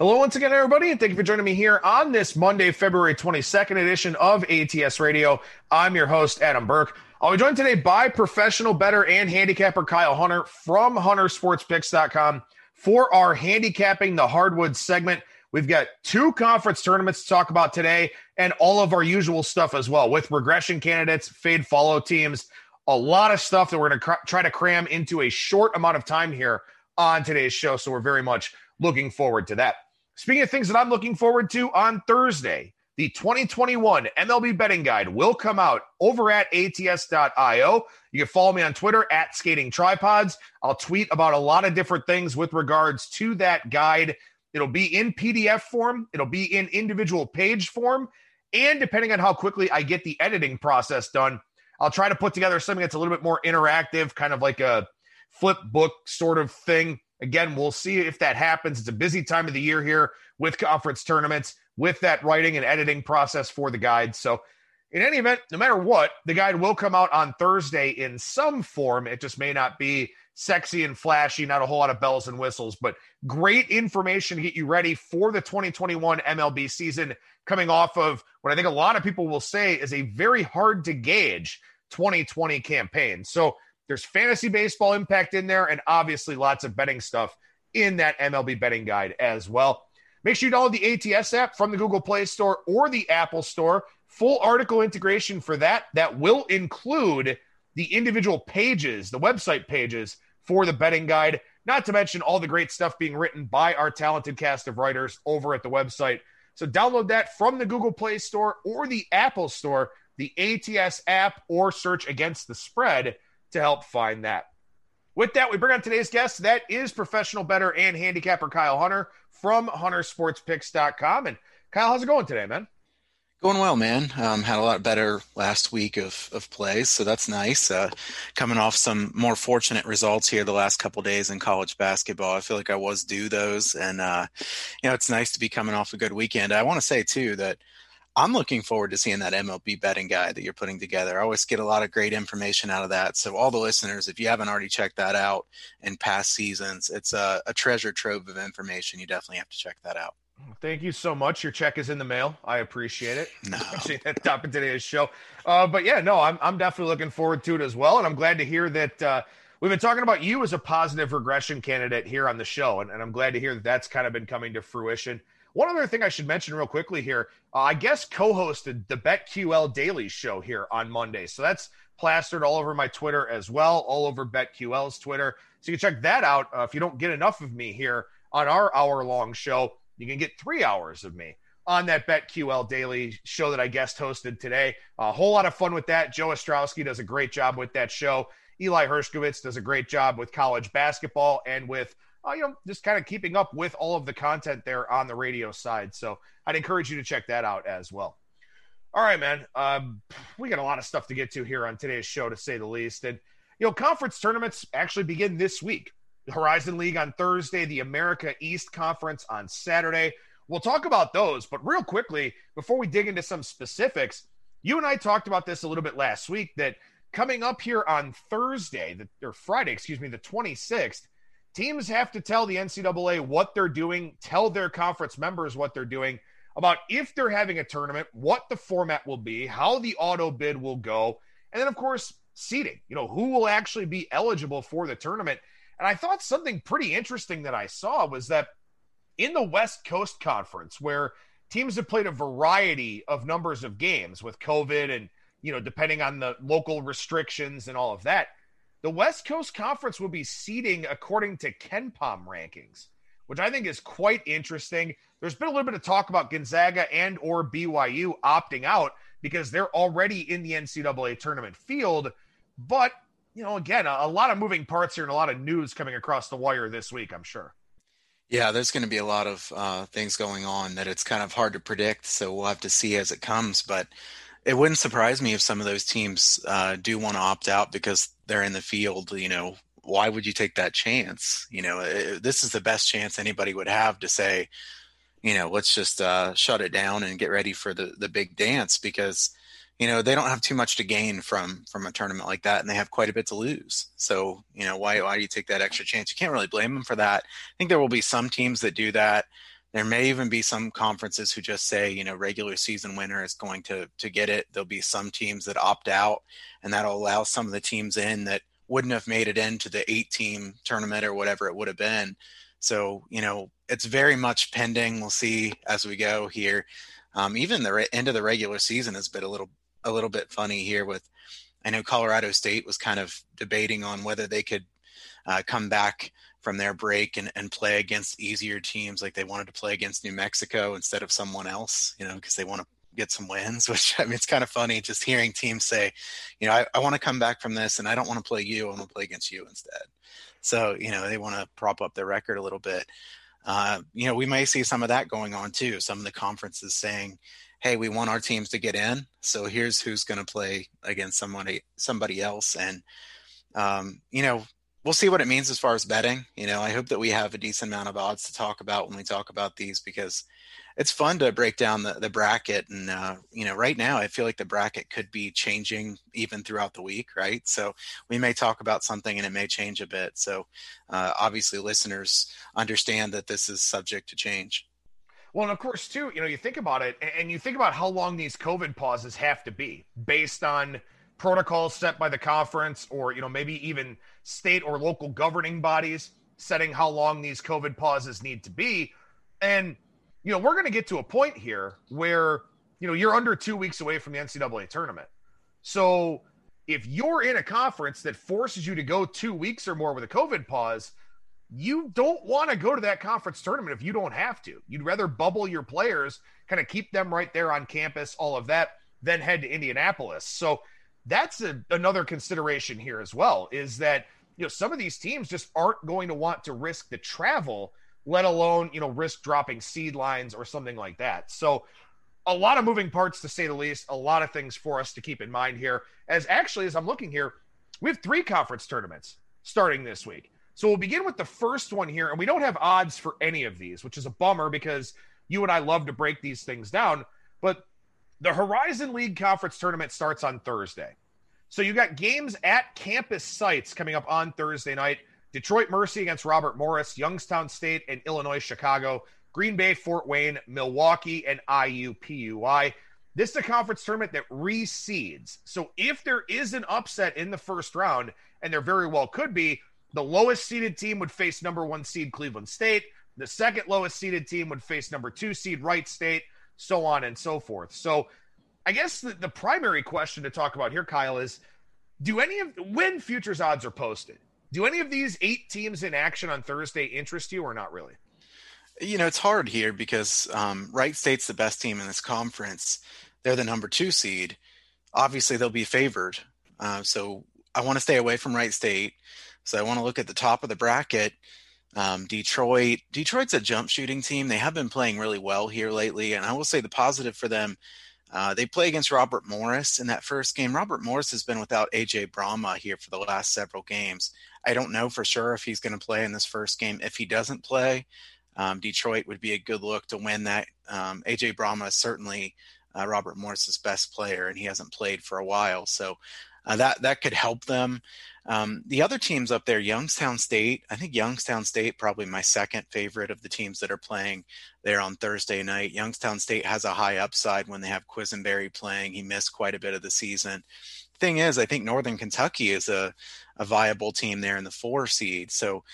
Hello, once again, everybody, and thank you for joining me here on this Monday, February 22nd edition of ATS Radio. I'm your host, Adam Burke. I'll be joined today by professional bettor and handicapper Kyle Hunter from huntersportspicks.com for our handicapping the hardwood segment. We've got two conference tournaments to talk about today and all of our usual stuff as well with regression candidates, fade follow teams, a lot of stuff that we're going to cr- try to cram into a short amount of time here on today's show. So we're very much looking forward to that. Speaking of things that I'm looking forward to on Thursday, the 2021 MLB betting guide will come out over at ats.io. You can follow me on Twitter at skating tripods. I'll tweet about a lot of different things with regards to that guide. It'll be in PDF form, it'll be in individual page form, and depending on how quickly I get the editing process done, I'll try to put together something that's a little bit more interactive, kind of like a flip book sort of thing Again, we'll see if that happens. It's a busy time of the year here with conference tournaments, with that writing and editing process for the guide. So, in any event, no matter what, the guide will come out on Thursday in some form. It just may not be sexy and flashy, not a whole lot of bells and whistles, but great information to get you ready for the 2021 MLB season coming off of what I think a lot of people will say is a very hard to gauge 2020 campaign. So, there's fantasy baseball impact in there, and obviously lots of betting stuff in that MLB betting guide as well. Make sure you download the ATS app from the Google Play Store or the Apple Store. Full article integration for that. That will include the individual pages, the website pages for the betting guide, not to mention all the great stuff being written by our talented cast of writers over at the website. So download that from the Google Play Store or the Apple Store, the ATS app, or search against the spread to help find that. With that, we bring on today's guest. That is professional bettor and handicapper Kyle Hunter from huntersportspicks.com. And Kyle, how's it going today, man? Going well, man. Um, had a lot better last week of, of plays, so that's nice. Uh, coming off some more fortunate results here the last couple days in college basketball. I feel like I was due those, and uh, you know it's nice to be coming off a good weekend. I want to say too that I'm looking forward to seeing that MLB betting guide that you're putting together. I always get a lot of great information out of that. So, all the listeners, if you haven't already checked that out in past seasons, it's a, a treasure trove of information. You definitely have to check that out. Thank you so much. Your check is in the mail. I appreciate it. No. Especially at the top of today's show. Uh, but yeah, no, I'm, I'm definitely looking forward to it as well. And I'm glad to hear that uh, we've been talking about you as a positive regression candidate here on the show. And, and I'm glad to hear that that's kind of been coming to fruition. One other thing I should mention real quickly here, uh, I guess co-hosted the BetQL Daily Show here on Monday, so that's plastered all over my Twitter as well, all over BetQL's Twitter. So you can check that out uh, if you don't get enough of me here on our hour-long show. You can get three hours of me on that BetQL Daily show that I guest hosted today. A whole lot of fun with that. Joe Ostrowski does a great job with that show. Eli Hershkovitz does a great job with college basketball and with uh, you know, just kind of keeping up with all of the content there on the radio side. So I'd encourage you to check that out as well. All right, man. Um, we got a lot of stuff to get to here on today's show, to say the least. And, you know, conference tournaments actually begin this week. The Horizon League on Thursday, the America East Conference on Saturday. We'll talk about those. But real quickly, before we dig into some specifics, you and I talked about this a little bit last week that coming up here on Thursday, the, or Friday, excuse me, the 26th, teams have to tell the NCAA what they're doing, tell their conference members what they're doing about if they're having a tournament, what the format will be, how the auto bid will go, and then, of course, seating. You know, who will actually be eligible for the tournament. And I thought something pretty interesting that I saw was that in the West Coast Conference, where teams have played a variety of numbers of games with COVID and, you know, depending on the local restrictions and all of that, the West Coast Conference will be seeding according to KenPom rankings, which I think is quite interesting. There's been a little bit of talk about Gonzaga and or BYU opting out because they're already in the NCAA tournament field. But, you know, again, a, a lot of moving parts here and a lot of news coming across the wire this week, I'm sure. Yeah, there's going to be a lot of uh, things going on that it's kind of hard to predict. So we'll have to see as it comes. But it wouldn't surprise me if some of those teams uh, do want to opt out because they're in the field. You know, why would you take that chance? You know, it, this is the best chance anybody would have to say, you know, let's just uh, shut it down and get ready for the the big dance because you know they don't have too much to gain from from a tournament like that and they have quite a bit to lose so you know why why do you take that extra chance you can't really blame them for that i think there will be some teams that do that There may even be some conferences who just say, you know, regular season winner is going to to get it. There'll be some teams that opt out, and that'll allow some of the teams in that wouldn't have made it into the eight team tournament or whatever it would have been. So, you know, it's very much pending. We'll see as we go here. Um, even the re- end of the regular season has been a little a little bit funny here. With I know Colorado State was kind of debating on whether they could uh, come back from their break and, and play against easier teams, like they wanted to play against New Mexico instead of someone else, you know, because they want to get some wins. Which I mean, it's kind of funny just hearing teams say, you know, I, I want to come back from this, and I don't want to play you. I want to play against you instead. So you know, they want to prop up their record a little bit uh, you know, we may see some of that going on too. Some of the conferences saying, "Hey, we want our teams to get in, so here's who's going to play against somebody somebody else." And um, you know, we'll see what it means as far as betting. You know, I hope that we have a decent amount of odds to talk about when we talk about these because it's fun to break down the, the bracket and uh, you know right now i feel like the bracket could be changing even throughout the week right so we may talk about something and it may change a bit so uh, obviously listeners understand that this is subject to change well, and of course, too, you know, you think about it and you think about how long these COVID pauses have to be based on protocols set by the conference or, you know, maybe even state or local governing bodies setting how long these COVID pauses need to be. And you know, we're going to get to a point here where, you know, you're under two weeks away from the NCAA tournament. So if you're in a conference that forces you to go two weeks or more with a COVID pause, you don't want to go to that conference tournament if you don't have to. You'd rather bubble your players, kind of keep them right there on campus, all of that, then head to Indianapolis. So that's a, another consideration here as well is that, you know, some of these teams just aren't going to want to risk the travel let alone, you know, risk dropping seed lines or something like that. So a lot of moving parts to say the least, a lot of things for us to keep in mind here. As actually, as I'm looking here, we have three conference tournaments starting this week. So we'll begin with the first one here, and we don't have odds for any of these, which is a bummer because you and I love to break these things down. But the Horizon League conference tournament starts on Thursday. So you got games at campus sites coming up on Thursday night. Detroit Mercy against Robert Morris, Youngstown State and Illinois Chicago, Green Bay, Fort Wayne, Milwaukee, and IUPUI. This is a conference tournament that reseeds. So if there is an upset in the first round, and there very well could be, the lowest seeded team would face number one seed Cleveland State. The second lowest seeded team would face number two seed Wright State, so on and so forth. So I guess the, the primary question to talk about here, Kyle, is do any of when futures odds are posted? Do any of these eight teams in action on Thursday interest you or not really? You know, it's hard here because um, Wright State's the best team in this conference. They're the number two seed. Obviously, they'll be favored. Uh, so I want to stay away from Wright State. So I want to look at the top of the bracket. Um, Detroit. Detroit's a jump shooting team. They have been playing really well here lately. And I will say the positive for them uh, they play against Robert Morris in that first game. Robert Morris has been without AJ Bramah here for the last several games. I don't know for sure if he's going to play in this first game. If he doesn't play, um, Detroit would be a good look to win that. Um, AJ Bramah is certainly uh, Robert Morris's best player, and he hasn't played for a while, so uh, that that could help them. Um, the other teams up there, Youngstown State. I think Youngstown State probably my second favorite of the teams that are playing there on Thursday night. Youngstown State has a high upside when they have Quisenberry playing. He missed quite a bit of the season. Thing is, I think Northern Kentucky is a, a viable team there in the four seed. So,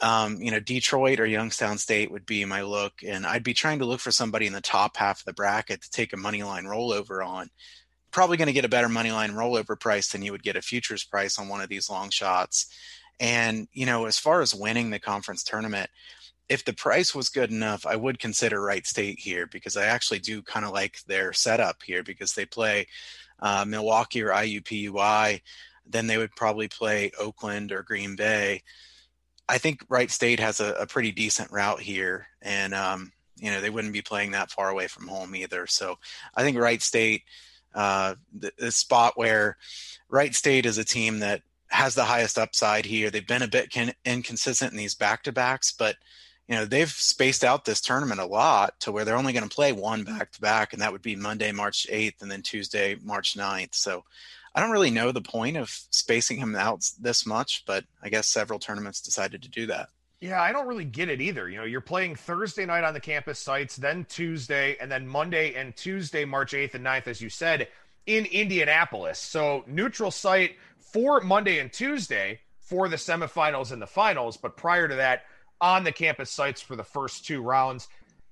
um, you know, Detroit or Youngstown State would be my look, and I'd be trying to look for somebody in the top half of the bracket to take a money line rollover on probably going to get a better money line rollover price than you would get a futures price on one of these long shots. And, you know, as far as winning the conference tournament, if the price was good enough, I would consider Wright State here because I actually do kind of like their setup here because they play uh, Milwaukee or IUPUI. Then they would probably play Oakland or Green Bay. I think Wright State has a, a pretty decent route here. And, um, you know, they wouldn't be playing that far away from home either. So I think Wright State – uh, the, spot where Wright State is a team that has the highest upside here. They've been a bit can, inconsistent in these back to backs, but you know they've spaced out this tournament a lot to where they're only going to play one back to back, and that would be Monday, March 8th, and then Tuesday, March 9th. So I don't really know the point of spacing him out this much, but I guess several tournaments decided to do that. Yeah, I don't really get it either. You know, you're playing Thursday night on the campus sites, then Tuesday, and then Monday and Tuesday, March 8th and 9th, as you said, in Indianapolis. So neutral site for Monday and Tuesday for the semifinals and the finals, but prior to that, on the campus sites for the first two rounds.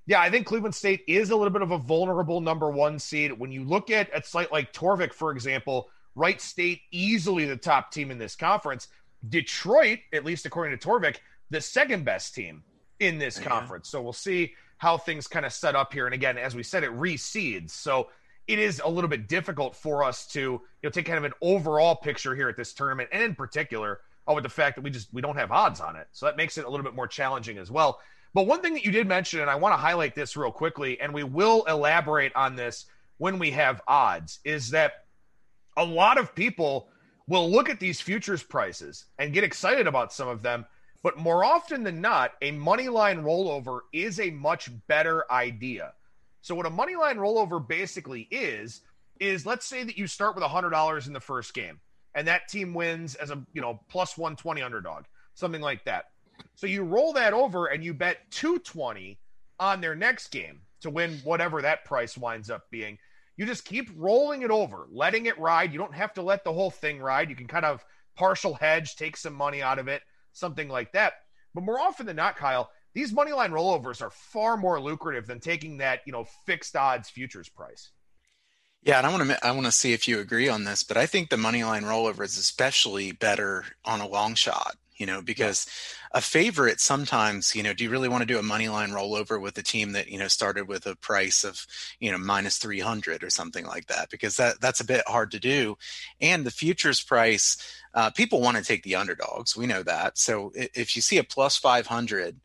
Yeah, I think Cleveland State is a little bit of a vulnerable number one seed. When you look at a site like Torvik, for example, Wright State easily the top team in this conference. Detroit, at least according to Torvik, the second best team in this yeah. conference. So we'll see how things kind of set up here. And again, as we said, it reseeds. So it is a little bit difficult for us to you know take kind of an overall picture here at this tournament, and in particular, oh, with the fact that we just we don't have odds on it. So that makes it a little bit more challenging as well. But one thing that you did mention, and I want to highlight this real quickly, and we will elaborate on this when we have odds, is that a lot of people will look at these futures prices and get excited about some of them but more often than not, a money line rollover is a much better idea. So what a money line rollover basically is is let's say that you start with $100 in the first game and that team wins as a, you know, plus 120 underdog, something like that. So you roll that over and you bet 220 on their next game to win whatever that price winds up being. You just keep rolling it over, letting it ride. You don't have to let the whole thing ride. You can kind of partial hedge, take some money out of it something like that. But more often than not, Kyle, these money line rollovers are far more lucrative than taking that, you know, fixed odds futures price. Yeah, and I want to I want to see if you agree on this, but I think the money line rollover is especially better on a long shot you know, because yeah. a favorite sometimes, you know, do you really want to do a money line rollover with a team that, you know, started with a price of, you know, minus 300 or something like that? Because that that's a bit hard to do. And the futures price, uh, people want to take the underdogs. We know that. So if you see a plus 500,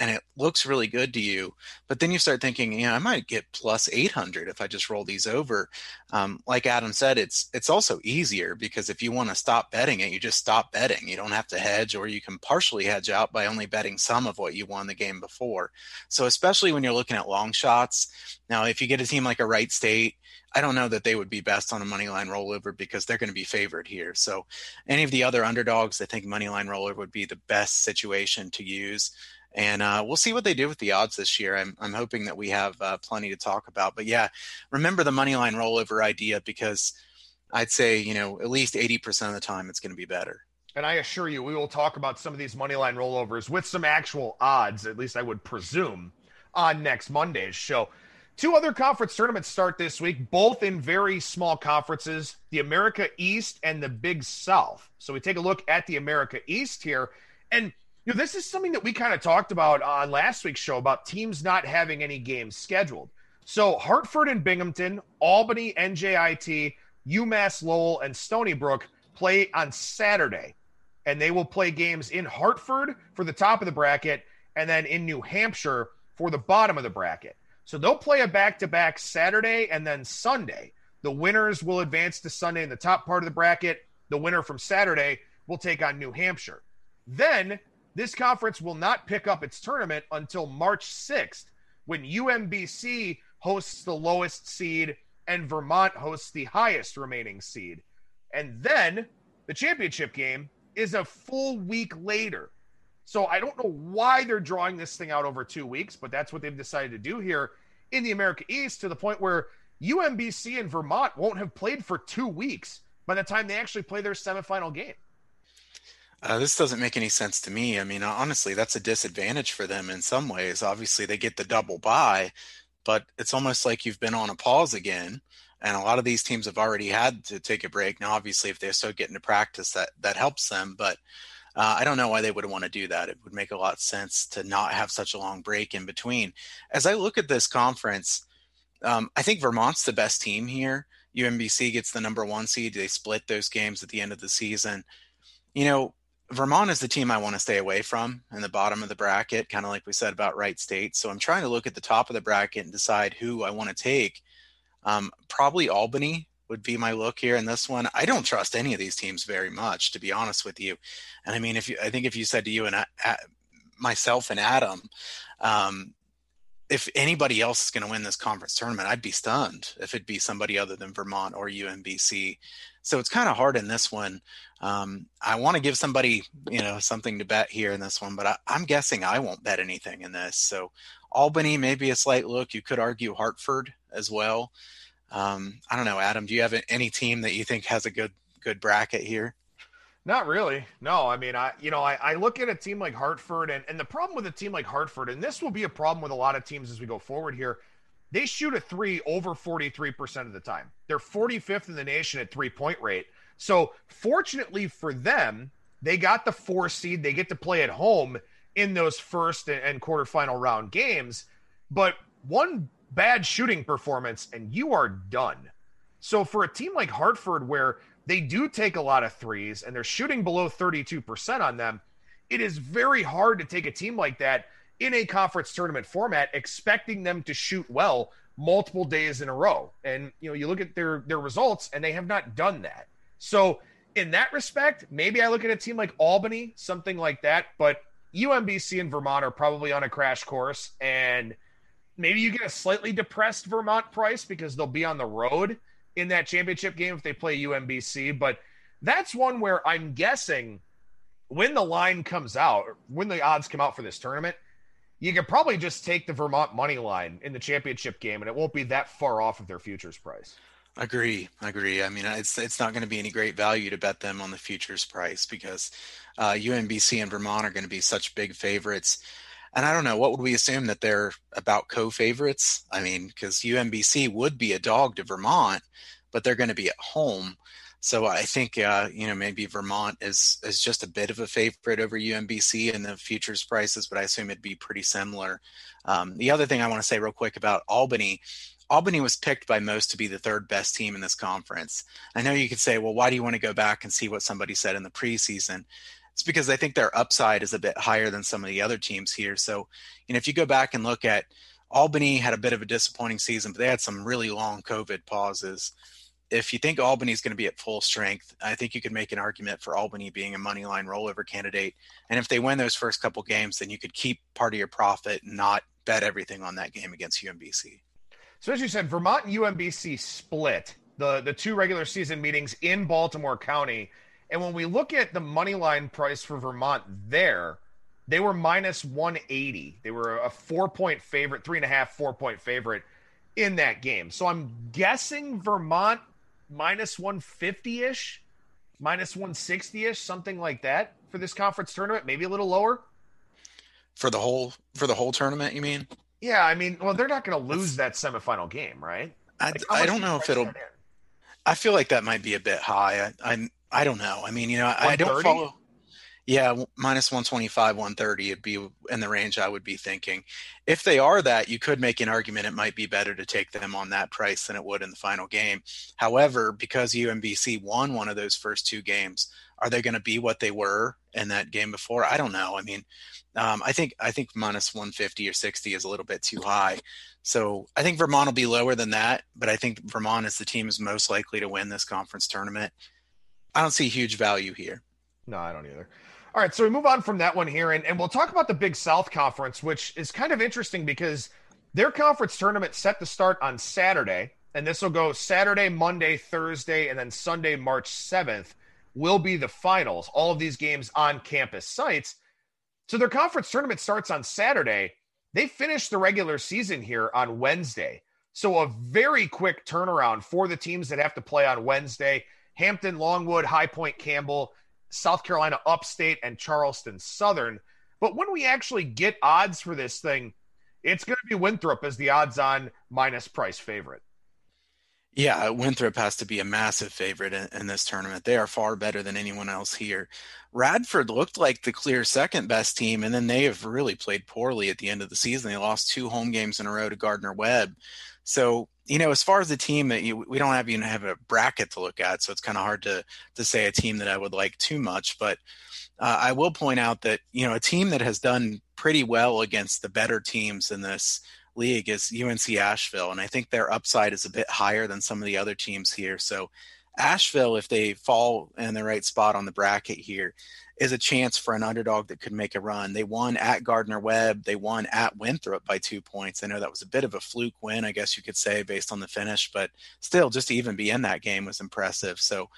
and it looks really good to you but then you start thinking you know i might get plus 800 if i just roll these over. Um, like adam said it's it's also easier because if you want to stop betting it you just stop betting. You don't have to hedge or you can partially hedge out by only betting some of what you won the game before. So especially when you're looking at long shots. Now if you get a team like a Wright State I don't know that they would be best on a money line rollover because they're going to be favored here. So, any of the other underdogs, I think money line rollover would be the best situation to use and uh, we'll see what they do with the odds this year. I'm, I'm hoping that we have uh, plenty to talk about. But yeah, remember the money line rollover idea because I'd say you know at least 80% of the time it's going to be better. And I assure you, we will talk about some of these money line rollovers with some actual odds. At least I would presume on next Monday's show. Two other conference tournaments start this week, both in very small conferences the America East and the Big South. So we take a look at the America East here. And know, this is something that we kind of talked about on last week's show about teams not having any games scheduled. So Hartford and Binghamton, Albany, NJIT, UMass Lowell, and Stony Brook play on Saturday. And they will play games in Hartford for the top of the bracket and then in New Hampshire for the bottom of the bracket. So they'll play a back to back Saturday and then Sunday. The winners will advance to Sunday in the top part of the bracket. The winner from Saturday will take on New Hampshire. Then this conference will not pick up its tournament until March 6th when UMBC hosts the lowest seed and Vermont hosts the highest remaining seed. And then the championship game is a full week later. So I don't know why they're drawing this thing out over two weeks, but that's what they've decided to do here in the America East to the point where UMBC and Vermont won't have played for two weeks by the time they actually play their semifinal game. Uh, this doesn't make any sense to me. I mean, honestly, that's a disadvantage for them in some ways. Obviously, they get the double bye, but it's almost like you've been on a pause again. And a lot of these teams have already had to take a break. Now, obviously, if they're still getting to practice, that that helps them. But uh, I don't know why they would want to do that. It would make a lot of sense to not have such a long break in between. As I look at this conference, um, I think Vermont's the best team here. UMBC gets the number one seed. They split those games at the end of the season. You know, Vermont is the team I want to stay away from in the bottom of the bracket, kind of like we said about Wright State. So I'm trying to look at the top of the bracket and decide who I want to take. Um, probably Albany would be my look here in this one. I don't trust any of these teams very much, to be honest with you. And I mean, if you, I think if you said to you and uh, myself and Adam, um, if anybody else is going to win this conference tournament, I'd be stunned if it'd be somebody other than Vermont or UMBC. So it's kind of hard in this one. Um, I want to give somebody, you know, something to bet here in this one, but I, I'm guessing I won't bet anything in this. So Albany, maybe a slight look. You could argue Hartford as well. Um, I don't know, Adam. Do you have any team that you think has a good good bracket here? Not really. No, I mean, I you know, I, I look at a team like Hartford, and, and the problem with a team like Hartford, and this will be a problem with a lot of teams as we go forward here, they shoot a three over 43% of the time. They're 45th in the nation at three point rate. So, fortunately for them, they got the four seed. They get to play at home in those first and, quarterfinal round games. But one bad shooting performance, and you are done. So, for a team like Hartford, where they do take a lot of threes and they're shooting below 32% on them. It is very hard to take a team like that in a conference tournament format, expecting them to shoot well multiple days in a row. And you know, you look at their their results, and they have not done that. So, in that respect, maybe I look at a team like Albany, something like that. But UMBC and Vermont are probably on a crash course, and maybe you get a slightly depressed Vermont price because they'll be on the road in that championship game if they play UMBC. But that's one where I'm guessing when the line comes out, when the odds come out for this tournament, you could probably just take the Vermont money line in the championship game, and it won't be that far off of their futures price. Agree, agree. I mean, it's it's not going to be any great value to bet them on the futures price because uh, UMBC and Vermont are going to be such big favorites. And I don't know what would we assume that they're about co-favorites. I mean, because UMBC would be a dog to Vermont, but they're going to be at home. So I think uh, you know maybe Vermont is is just a bit of a favorite over UMBC in the futures prices, but I assume it'd be pretty similar. Um, the other thing I want to say real quick about Albany. Albany was picked by most to be the third best team in this conference. I know you could say, well, why do you want to go back and see what somebody said in the preseason? It's because I think their upside is a bit higher than some of the other teams here. So, you know, if you go back and look at Albany had a bit of a disappointing season, but they had some really long COVID pauses if you think Albany's going to be at full strength, I think you could make an argument for Albany being a money line rollover candidate. And if they win those first couple games, then you could keep part of your profit and not bet everything on that game against UMBC. So as you said, Vermont and UMBC split the the two regular season meetings in Baltimore County. And when we look at the money line price for Vermont there, they were minus 180. They were a four point favorite, three and a half, four point favorite in that game. So I'm guessing Vermont minus 150 ish, minus 160 ish, something like that for this conference tournament, maybe a little lower. For the whole for the whole tournament, you mean? Yeah, I mean, well, they're not going to lose that semifinal game, right? I, like, I don't know if it'll. I feel like that might be a bit high. I I, I don't know. I mean, you know, I, I don't follow. Yeah, minus 125, 130 it'd be in the range I would be thinking. If they are that, you could make an argument it might be better to take them on that price than it would in the final game. However, because UMBC won one of those first two games, are they going to be what they were in that game before? I don't know. I mean, um, I think I think minus 150 or 60 is a little bit too high. So I think Vermont will be lower than that, but I think Vermont is the team is most likely to win this conference tournament. I don't see huge value here. No, I don't either. All right, so we move on from that one here, and, and we'll talk about the Big South Conference, which is kind of interesting because their conference tournament set to start on Saturday, and this will go Saturday, Monday, Thursday, and then Sunday, March 7th will be the finals. All of these games on campus sites. So their conference tournament starts on Saturday. They finish the regular season here on Wednesday. So a very quick turnaround for the teams that have to play on Wednesday. Hampton, Longwood, High Point, Campbell, South Carolina Upstate, and Charleston Southern. But when we actually get odds for this thing, it's going to be Winthrop as the odds on minus price favorite. Yeah, Winthrop has to be a massive favorite in, in, this tournament. They are far better than anyone else here. Radford looked like the clear second best team, and then they have really played poorly at the end of the season. They lost two home games in a row to Gardner Webb. So you know, as far as the team that you, we don't have even have a bracket to look at, so it's kind of hard to to say a team that I would like too much. But uh, I will point out that you know a team that has done pretty well against the better teams in this league is UNC Asheville, and I think their upside is a bit higher than some of the other teams here. So Asheville, if they fall in the right spot on the bracket here, is a chance for an underdog that could make a run. They won at Gardner Webb. They won at Winthrop by two points. I know that was a bit of a fluke win, I guess you could say, based on the finish, but still, just to even be in that game was impressive. So,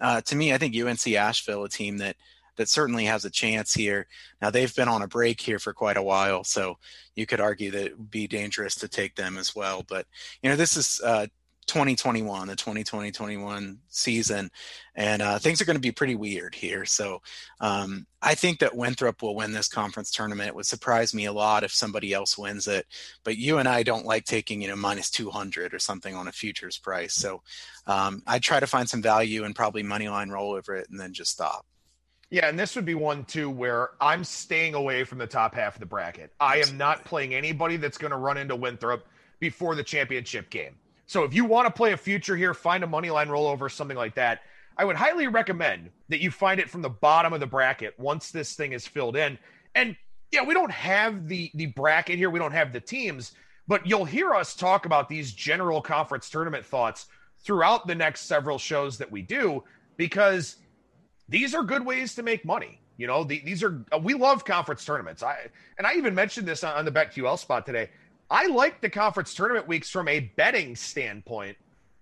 uh, to me, I think UNC Asheville, a team that that certainly has a chance here. Now they've been on a break here for quite a while, so you could argue that it would be dangerous to take them as well. But you know, this is uh, 2021, the 2020-21 season, and uh, things are going to be pretty weird here. So um, I think that Winthrop will win this conference tournament. It would surprise me a lot if somebody else wins it, but you and I don't like taking you know minus 200 or something on a futures price. So um, I try to find some value and probably money line roll over it and then just stop. Yeah, and this would be one too where I'm staying away from the top half of the bracket. I am not playing anybody that's going to run into Winthrop before the championship game. So if you want to play a future here, find a money line rollover, something like that. I would highly recommend that you find it from the bottom of the bracket once this thing is filled in. And yeah, we don't have the the bracket here, we don't have the teams, but you'll hear us talk about these general conference tournament thoughts throughout the next several shows that we do because these are good ways to make money. You know, the, these are we love conference tournaments. I and I even mentioned this on, on the BetQL spot today. I like the conference tournament weeks from a betting standpoint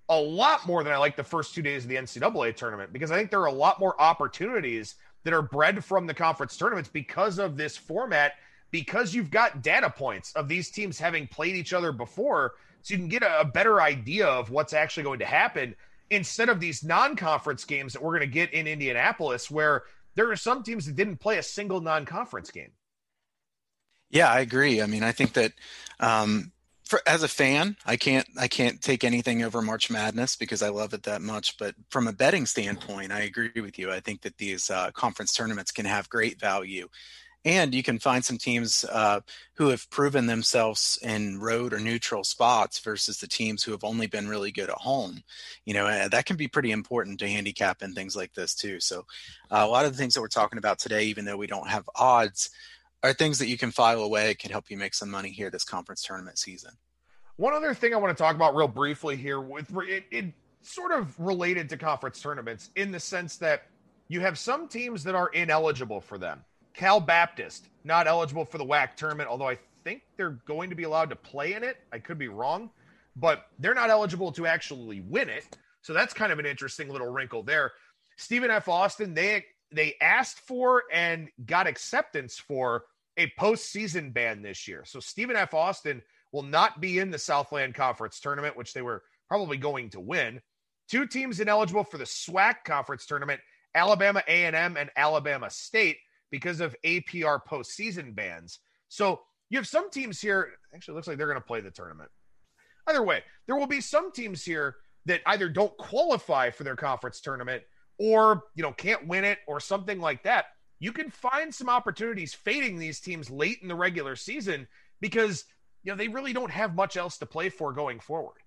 a lot more than I like the first two days of the NCAA tournament because I think there are a lot more opportunities that are bred from the conference tournaments because of this format, because you've got data points of these teams having played each other before. So you can get a, better idea of what's actually going to happen instead of these non conference games that we're going to get in Indianapolis, where there are some teams that didn't play a single non conference game. Yeah, I agree. I mean, I think that um, for, as a fan, I can't I can't take anything over March Madness because I love it that much. But from a betting standpoint, I agree with you. I think that these uh, conference tournaments can have great value, and you can find some teams uh, who have proven themselves in road or neutral spots versus the teams who have only been really good at home. You know, that can be pretty important to handicap and things like this too. So, uh, a lot of the things that we're talking about today, even though we don't have odds are things that you can file away can help you make some money here this conference tournament season. One other thing I want to talk about real briefly here with it, it sort of related to conference tournaments in the sense that you have some teams that are ineligible for them. Cal Baptist not eligible for the WAC tournament, although I think they're going to be allowed to play in it. I could be wrong, but they're not eligible to actually win it. So that's kind of an interesting little wrinkle there. Stephen F. Austin, they they asked for and got acceptance for a postseason ban this year. So Stephen F. Austin will not be in the Southland Conference tournament, which they were probably going to win. Two teams ineligible for the SWAC Conference tournament: Alabama A&M and Alabama State, because of APR postseason bans. So you have some teams here. Actually, looks like they're going to play the tournament. Either way, there will be some teams here that either don't qualify for their conference tournament or you know can't win it or something like that you can find some opportunities fading these teams late in the regular season because you know they really don't have much else to play for going forward.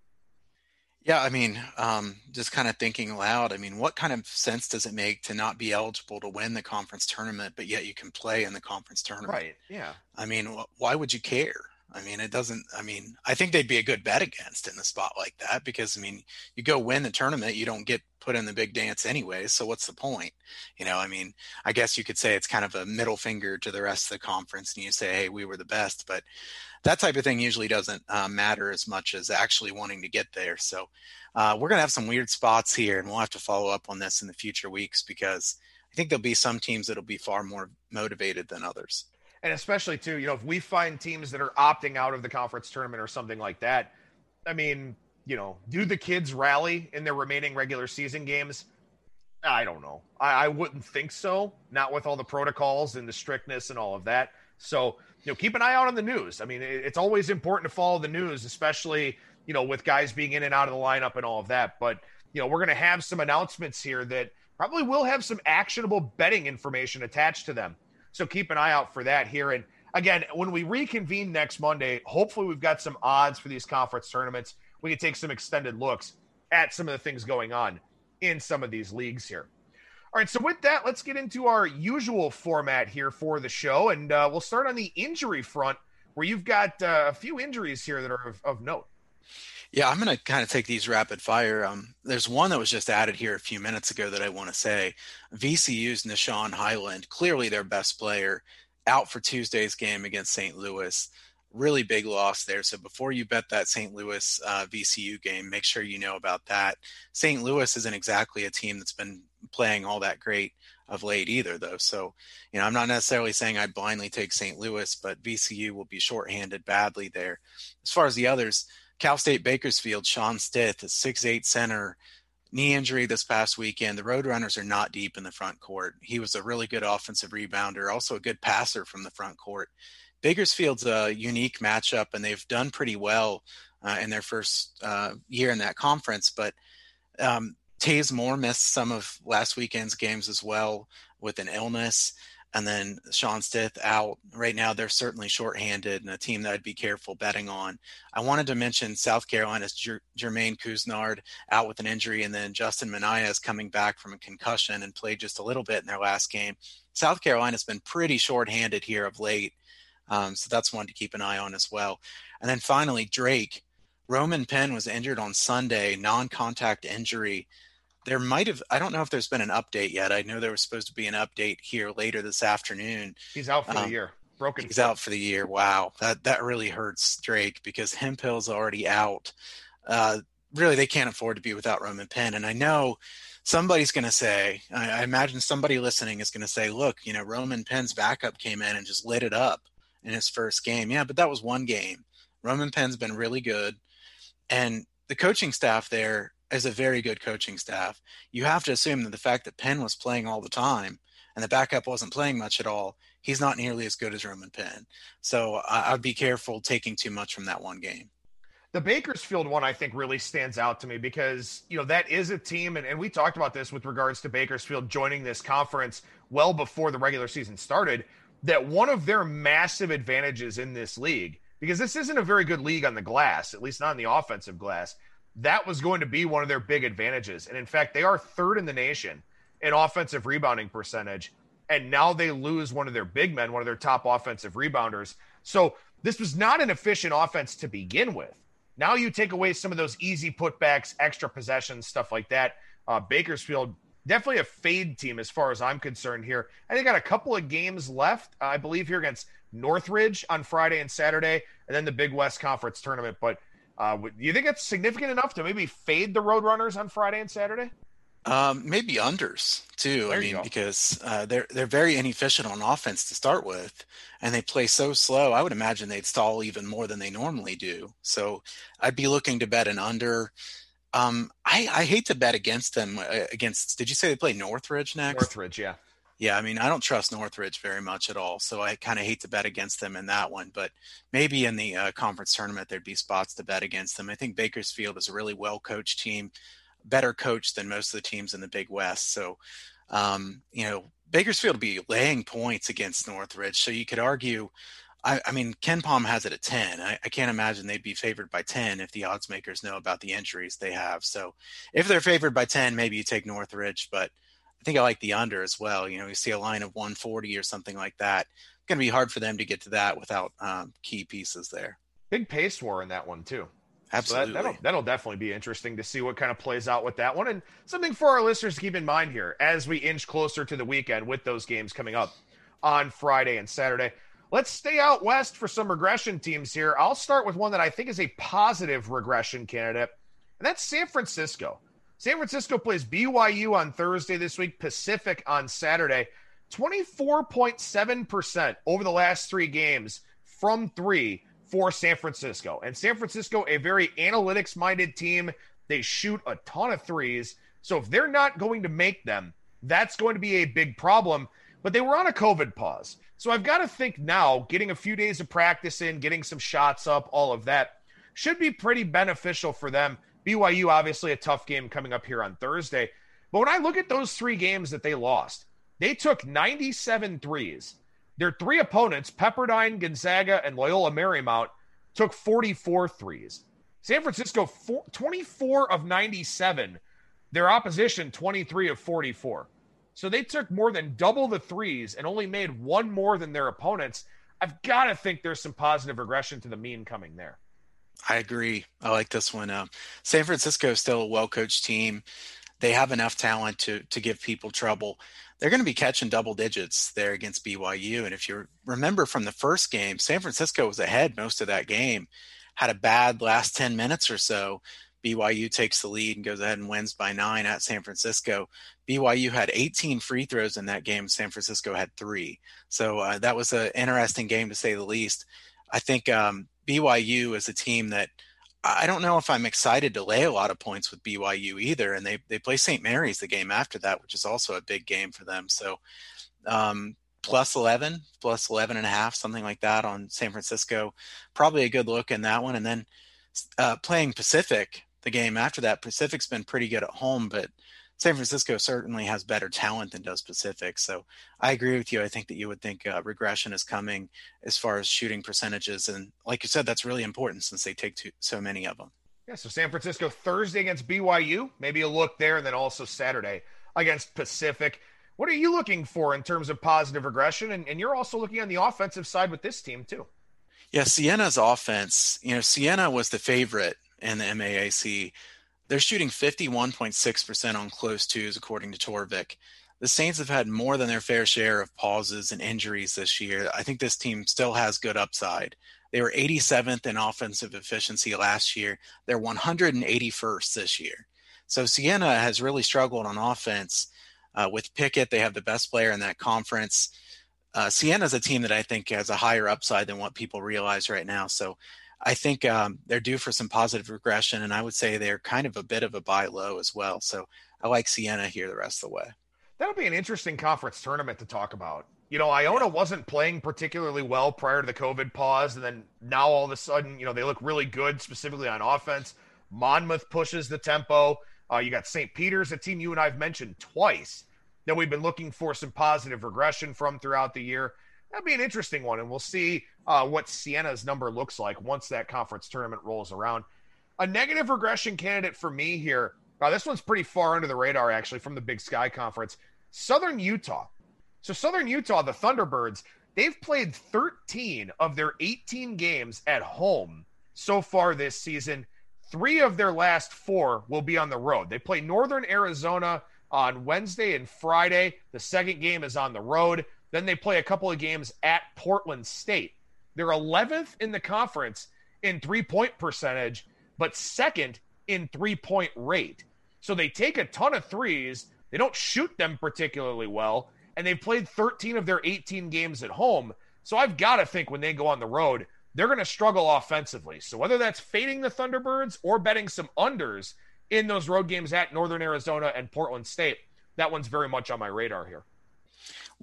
Yeah, I mean, um, just kind of thinking aloud. I mean, what kind of sense does it make to not be eligible to win the conference tournament, but yet you can play in the conference tournament? Right. Yeah. I mean, why would you care? I mean, it doesn't. I mean, I think they'd be a good bet against in a spot like that because I mean, you go win the tournament, you don't get put in the big dance anyway. So what's the point? You know, I mean, I guess you could say it's kind of a middle finger to the rest of the conference, and you say, hey, we were the best, but that type of thing usually doesn't uh, matter as much as actually wanting to get there. So uh, we're gonna have some weird spots here, and we'll have to follow up on this in the future weeks because I think there'll be some teams that'll be far more motivated than others and especially too, you know, if we find teams that are opting out of the conference tournament or something like that, I mean, you know, do the kids rally in their remaining regular season games? I don't know. I, I wouldn't think so. Not with all the protocols and the strictness and all of that. So, you know, keep an eye out on the news. I mean, it, it's always important to follow the news, especially, you know, with guys being in and out of the lineup and all of that. But, you know, we're going to have some announcements here that probably will have some actionable betting information attached to them. So keep an eye out for that here. And again, when we reconvene next Monday, hopefully we've got some odds for these conference tournaments. We can take some extended looks at some of the things going on in some of these leagues here. All right, so with that, let's get into our usual format here for the show. And uh, we'll start on the injury front, where you've got uh, a few injuries here that are of, of note. Yeah, I'm going to kind of take these rapid fire. Um, there's one that was just added here a few minutes ago that I want to say. VCU's Nah'Shon Hyland, clearly their best player, out for Tuesday's game against St. Louis. Really big loss there. So before you bet that St. Louis uh, VCU game, make sure you know about that. St. Louis isn't exactly a team that's been playing all that great of late either, though. So, you know, I'm not necessarily saying I'd blindly take St. Louis, but VCU will be shorthanded badly there. As far as the others, Cal State Bakersfield, Sean Stith, a six-eight center, knee injury this past weekend. The Roadrunners are not deep in the front court. He was a really good offensive rebounder, also a good passer from the front court. Bakersfield's a unique matchup, and they've done pretty well uh, in their first uh, year in that conference. But um, Taze Moore missed some of last weekend's games as well with an illness and then Sean Stith out. Right now, they're certainly shorthanded and a team that I'd be careful betting on. I wanted to mention South Carolina's Jer- Jermaine Couisnard out with an injury, and then Justin Minaya is coming back from a concussion and played just a little bit in their last game. South Carolina's been pretty shorthanded here of late, um, so that's one to keep an eye on as well. And then finally, Drake. Roman Penn was injured on Sunday, non contact injury there might have i don't know if there's been an update yet. I know there was supposed to be an update here later this afternoon. He's out for um, the year. Broken he's out for the year. Wow. That that really hurts drake because hemphill's already out. Uh, really they can't afford to be without roman penn. And i know somebody's going to say I, I imagine somebody listening is going to say look you know roman penn's backup came in and just lit it up in his first game. Yeah but that was one game. Roman penn's been really good. And the coaching staff there is a very good coaching staff. You have to assume that the fact that Penn was playing all the time and the backup wasn't playing much at all, he's not nearly as good as Roman Penn. So I, would be careful taking too much from that one game. The Bakersfield one, I think, really stands out to me because, you know, that is a team, and, and we talked about this with regards to Bakersfield joining this conference well before the regular season started, that one of their massive advantages in this league, because this isn't a very good league on the glass, at least not on the offensive glass, that was going to be one of their big advantages. And in fact, they are third in the nation in offensive rebounding percentage. And now they lose one of their big men, one of their top offensive rebounders. So this was not an efficient offense to begin with. Now you take away some of those easy putbacks, extra possessions, stuff like that. Uh, Bakersfield, definitely a fade team as far as I'm concerned here. And they got a couple of games left, I believe, here against Northridge on Friday and Saturday, and then the Big West Conference tournament. But uh, do you think it's significant enough to maybe fade the Roadrunners on Friday and Saturday? Um, maybe unders too. There I mean, because uh, they're they're very inefficient on offense to start with, and they play so slow. I would imagine they'd stall even more than they normally do. So I'd be looking to bet an under. Um, I, I hate to bet against them. Uh, against did you say they play Northridge next? Northridge, yeah. Yeah, I mean, I don't trust Northridge very much at all, so I kind of hate to bet against them in that one. But maybe in the uh, conference tournament, there'd be spots to bet against them. I think Bakersfield is a really well coached team, better coached than most of the teams in the Big West. So, um, you know, Bakersfield will be laying points against Northridge. So you could argue, I, I mean, KenPom has it at 10. I, I, can't imagine they'd be favored by 10 if the odds makers know about the injuries they have. So if they're favored by 10, maybe you take Northridge, but think I like the under as well. You know, you see a line of 140 or something like that. It's going to be hard for them to get to that without um, key pieces there. Big pace war in that one too. Absolutely. So that, that'll, that'll definitely be interesting to see what kind of plays out with that one. And something for our listeners to keep in mind here as we inch closer to the weekend with those games coming up on Friday and Saturday. Let's stay out west for some regression teams here. I'll start with one that I think is a positive regression candidate, and that's San Francisco. San Francisco plays BYU on Thursday this week, Pacific on Saturday. 24.7% over the last three games from three for San Francisco. And San Francisco, a very analytics minded team. They shoot a ton of threes. So if they're not going to make them, that's going to be a big problem. But they were on a COVID pause. So I've got to think now, getting a few days of practice in, getting some shots up, all of that should be pretty beneficial for them BYU, obviously, a tough game coming up here on Thursday. But when I look at those three games that they lost, they took 97 threes. Their three opponents, Pepperdine, Gonzaga, and Loyola Marymount, took 44 threes. San Francisco, four, 24 of 97. Their opposition, 23 of 44. So they took more than double the threes and only made one more than their opponents. I've got to think there's some positive regression to the mean coming there. I agree. I like this one. Uh, San Francisco is still a well coached team. They have enough talent to to give people trouble. They're going to be catching double digits there against BYU. And if you remember from the first game, San Francisco was ahead most of that game, had a bad last 10 minutes or so. BYU takes the lead and goes ahead and wins by nine at San Francisco. BYU had 18 free throws in that game. San Francisco had three. So uh, that was an interesting game to say the least. I think um, BYU is a team that I don't know if I'm excited to lay a lot of points with BYU either. And they, they play St. Mary's the game after that, which is also a big game for them. So um, plus 11, plus 11 and a half, something like that on San Francisco. Probably a good look in that one. And then uh, playing Pacific, the game after that, Pacific's been pretty good at home, but San Francisco certainly has better talent than does Pacific. So I agree with you. I think that you would think uh, regression is coming as far as shooting percentages. And like you said, that's really important since they take two, so many of them. Yeah. So San Francisco Thursday against BYU, maybe a look there, and then also Saturday against Pacific. What are you looking for in terms of positive regression? And, and you're also looking on the offensive side with this team, too. Yeah. Siena's offense, you know, Siena was the favorite in the MAAC they're shooting 51.6% on close twos, according to Torvik. The Saints have had more than their fair share of pauses and injuries this year. I think this team still has good upside. They were 87th in offensive efficiency last year. They're 181st this year. So Siena has really struggled on offense. Uh, with Pickett, they have the best player in that conference. Uh, Siena is a team that I think has a higher upside than what people realize right now. So I think um, they're due for some positive regression, and I would say they're kind of a bit of a buy low as well. So I like Siena here the rest of the way. That'll be an interesting conference tournament to talk about. You know, Iona wasn't playing particularly well prior to the COVID pause, and then now all of a sudden, you know, they look really good, specifically on offense. Monmouth pushes the tempo. Uh, you got St. Peter's, a team you and I've mentioned twice that we've been looking for some positive regression from throughout the year that'd be an interesting one, and we'll see uh, what Siena's number looks like once that conference tournament rolls around. A negative regression candidate for me here. Uh, this one's pretty far under the radar, actually, from the Big Sky Conference. Southern Utah. So, Southern Utah, the Thunderbirds, they've played 13 of their 18 games at home so far this season. Three of their last four will be on the road. They play Northern Arizona on Wednesday and Friday. The second game is on the road. Then they play a couple of games at Portland State. They're 11th in the conference in three point percentage, but second in three point rate. So they take a ton of threes. They don't shoot them particularly well, and they've played 13 of their 18 games at home. So I've got to think when they go on the road, they're going to struggle offensively. So whether that's fading the Thunderbirds or betting some unders in those road games at Northern Arizona and Portland State, that one's very much on my radar here.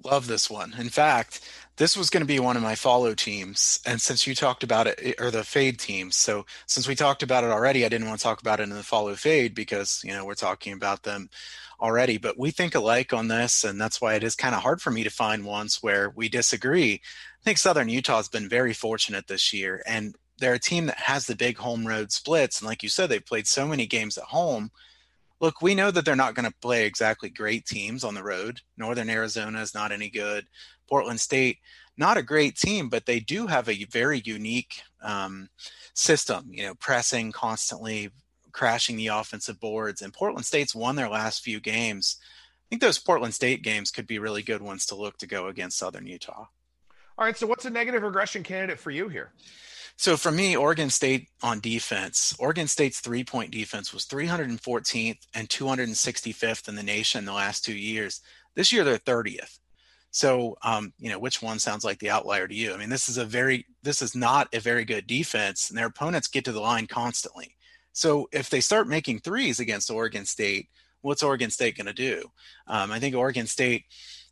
Love this one. In fact, this was going to be one of my follow teams. And since you talked about it, eh, or the fade teams, so since we talked about it already, I didn't want to talk about it in the follow fade because, you know, we're talking about them already. But we think alike on this. And that's why it is kind of hard for me to find ones where we disagree. I think Southern Utah has been very fortunate this year. And they're a team that has the big home road splits. And like you said, they've played so many games at home look, we know that they're not going to play exactly great teams on the road. Northern Arizona is not any good. Portland State, not a great team, but they do have a very unique um, system, you know, pressing constantly, crashing the offensive boards. And Portland State's won their last few games. I think those Portland State games could be really good ones to look to go against Southern Utah. All right. So, what's a negative regression candidate for you here? So for me, Oregon State on defense, Oregon State's three point defense was 314th and 265th in the nation the last two years. This year, they're 30th. So, um, you know, which one sounds like the outlier to you? I mean, this is a very, this is not a very good defense, and their opponents get to the line constantly. So, if they start making threes against Oregon State, what's Oregon State going to do? Um, I think Oregon State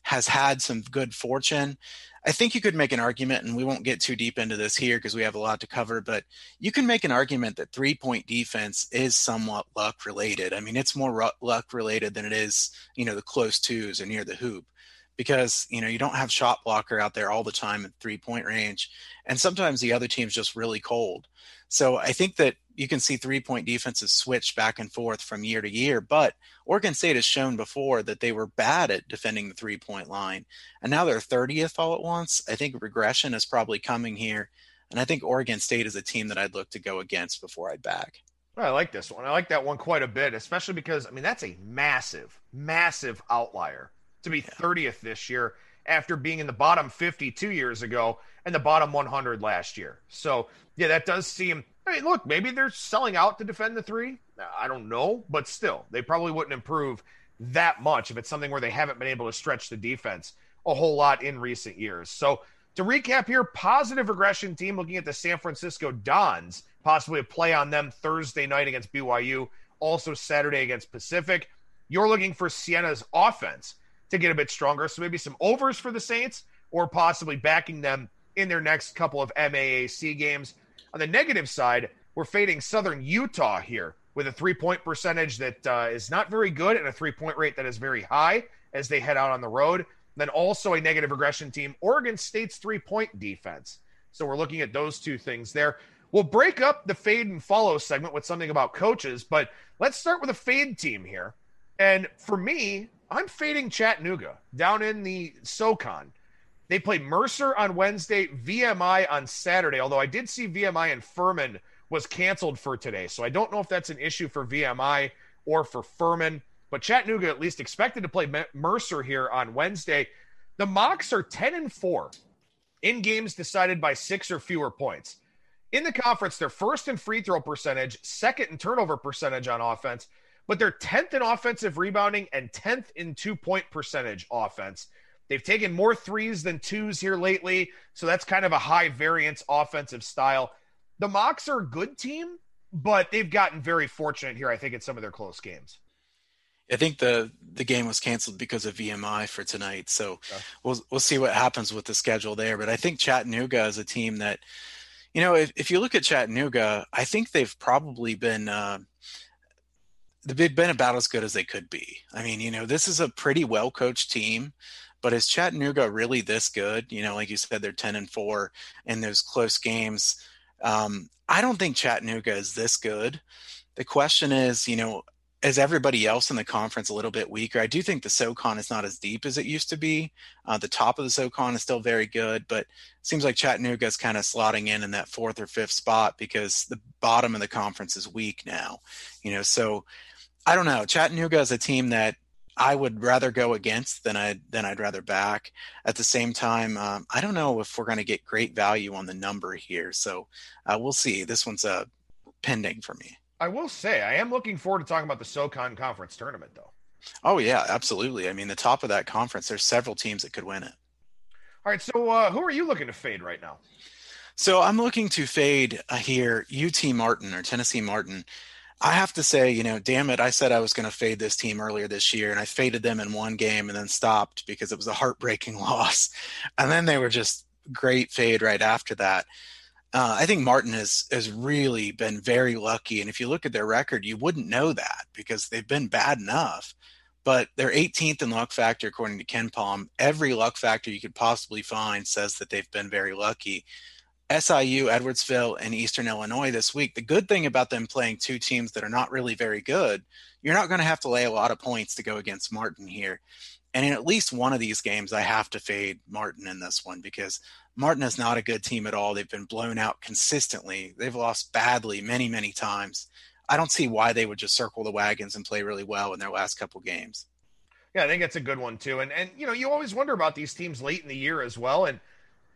has had some good fortune. I think you could make an argument, and we won't get too deep into this here because we have a lot to cover, but you can make an argument that three point defense is somewhat luck related. I mean, it's more luck related than it is, you know, the close twos or near the hoop because, you know, you don't have shot blocker out there all the time at three point range. And sometimes the other team's just really cold. So I think that you can see three point defenses switch back and forth from year to year. But Oregon State has shown before that they were bad at defending the three point line. And now they're 30th all at once. I think regression is probably coming here. And I think Oregon State is a team that I'd look to go against before I'd back. I like this one. I like that one quite a bit, especially because I mean that's a massive, massive outlier to be 30th this year after being in the bottom 50 two years ago and the bottom 100 last year. So yeah, that does seem. I mean, look, maybe they're selling out to defend the three. I don't know, but still, they probably wouldn't improve that much if it's something where they haven't been able to stretch the defense a whole lot in recent years. So to recap here, positive regression team looking at the San Francisco Dons, possibly a play on them Thursday night against BYU, also Saturday against Pacific. You're looking for Siena's offense to get a bit stronger. So maybe some overs for the Saints or possibly backing them in their next couple of MAAC games. On the negative side, we're fading Southern Utah here with a three point percentage that uh, is not very good and a three point rate that is very high as they head out on the road. Then also a negative regression team, Oregon State's three point defense. So we're looking at those two things there. We'll break up the fade and follow segment with something about coaches, but let's start with a fade team here. And for me, I'm fading Chattanooga down in the SoCon. They play Mercer on Wednesday, VMI on Saturday, although I did see VMI and Furman was canceled for today. So I don't know if that's an issue for VMI or for Furman. But Chattanooga at least expected to play Mercer here on Wednesday. The Mocs are 10 and 4 in games decided by six or fewer points. In the conference, they're first in free throw percentage, second in turnover percentage on offense, but they're 10th in offensive rebounding and 10th in two point percentage offense. They've taken more threes than twos here lately, so that's kind of a high variance offensive style. The Mocs are a good team, but they've gotten very fortunate here, I think, in some of their close games. I think the the game was canceled because of VMI for tonight, so okay. we'll we'll see what happens with the schedule there. But I think Chattanooga is a team that, you know, if if you look at Chattanooga, I think they've probably been. Uh, they've been about as good as they could be. I mean, you know, this is a pretty well coached team, but is Chattanooga really this good? You know, like you said, they're ten and four in those close games. Um, I don't think Chattanooga is this good. The question is, you know, is everybody else in the conference a little bit weaker? I do think the SoCon is not as deep as it used to be. Uh, the top of the SoCon is still very good, but it seems like Chattanooga is kind of slotting in in that fourth or fifth spot because the bottom of the conference is weak now. You know, so I don't know. Chattanooga is a team that I would rather go against than I than I'd rather back. At the same time, um, I don't know if we're going to get great value on the number here, so uh, we'll see. This one's uh, pending for me. I will say I am looking forward to talking about the SoCon Conference tournament, though. Oh yeah, absolutely. I mean, the top of that conference, there's several teams that could win it. All right, so uh, who are you looking to fade right now? So I'm looking to fade uh, here UT Martin or Tennessee Martin. I have to say, you know, damn it, I said I was going to fade this team earlier this year, and I faded them in one game and then stopped because it was a heartbreaking loss. And then they were just great fade right after that. Uh, I think Martin has has really been very lucky, and if you look at their record, you wouldn't know that because they've been bad enough. But they're 18th in luck factor according to KenPom. Every luck factor you could possibly find says that they've been very lucky. SIU, Edwardsville, and Eastern Illinois this week. The good thing about them playing two teams that are not really very good, you're not going to have to lay a lot of points to go against Martin here. And in at least one of these games, I have to fade Martin in this one because Martin is not a good team at all. They've been blown out consistently. They've lost badly many, many times. I don't see why they would just circle the wagons and play really well in their last couple games. Yeah, I think that's a good one too. And and you know, you always wonder about these teams late in the year as well. And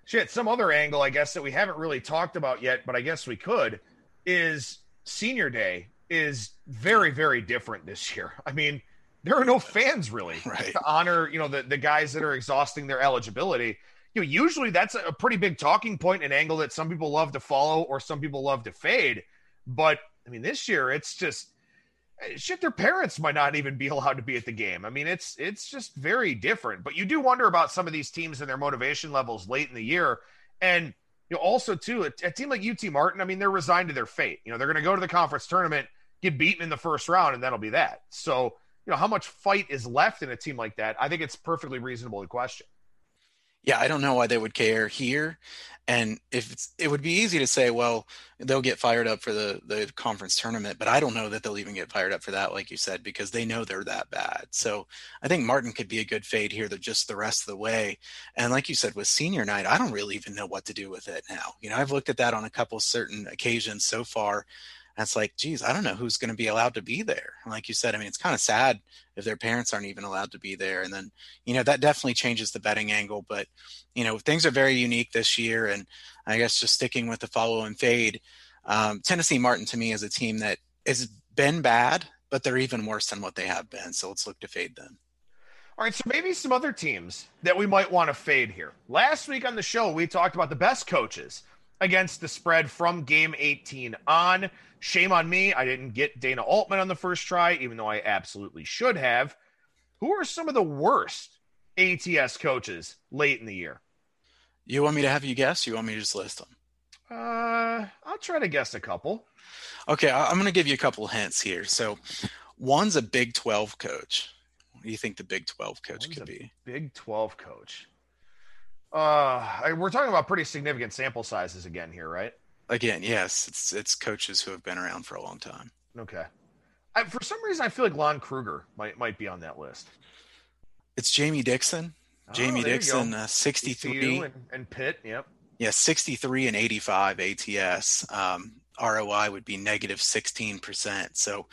shit, some other angle I guess that we haven't really talked about yet, but I guess we could, is senior day is very, very different this year. I mean, there are no fans really right. to honor, you know, the, the guys that are exhausting their eligibility you know, usually that's a pretty big talking point, an angle that some people love to follow or some people love to fade. But I mean, this year it's just shit. Their parents might not even be allowed to be at the game. I mean, it's it's just very different. But you do wonder about some of these teams and their motivation levels late in the year, and you know, also too a, a team like UT Martin. I mean, they're resigned to their fate. You know, they're going to go to the conference tournament, get beaten in the first round, and that'll be that. So you know, how much fight is left in a team like that? I think it's perfectly reasonable to question. Yeah, I don't know why they would care here. And if it's, it would be easy to say, well, they'll get fired up for the the conference tournament, but I don't know that they'll even get fired up for that, like you said, because they know they're that bad. So I think Martin could be a good fade here, the just the rest of the way. And like you said, with senior night, I don't really even know what to do with it now. You know, I've looked at that on a couple certain occasions so far. And it's like, geez, I don't know who's going to be allowed to be there. And like you said, I mean, it's kind of sad if their parents aren't even allowed to be there. And then, you know, that definitely changes the betting angle. But, you know, things are very unique this year. And I guess just sticking with the follow and fade, um, Tennessee Martin to me is a team that has been bad, but they're even worse than what they have been. So let's look to fade them. All right, so maybe some other teams that we might want to fade here. Last week on the show, we talked about the best coaches against the spread from game 18 on. Shame on me. I didn't get Dana Altman on the first try, even though I absolutely should have. Who are some of the worst ATS coaches late in the year? You want me to have you guess? you want me to just list them? Uh, I'll try to guess a couple. Okay, I'm going to give you a couple hints here. So, one's a Big 12 coach. What do you think the Big 12 coach one's could be? Big 12 coach. Uh, we're talking about pretty significant sample sizes again here, right? Again, yes, it's it's coaches who have been around for a long time. Okay. I, for some reason, I feel like Lon Kruger might might be on that list. It's Jamie Dixon. Oh, Jamie Dixon, uh, 63. And, and Pitt, yep. Yeah, 63 and 85 ATS. Um, ROI would be negative 16%. So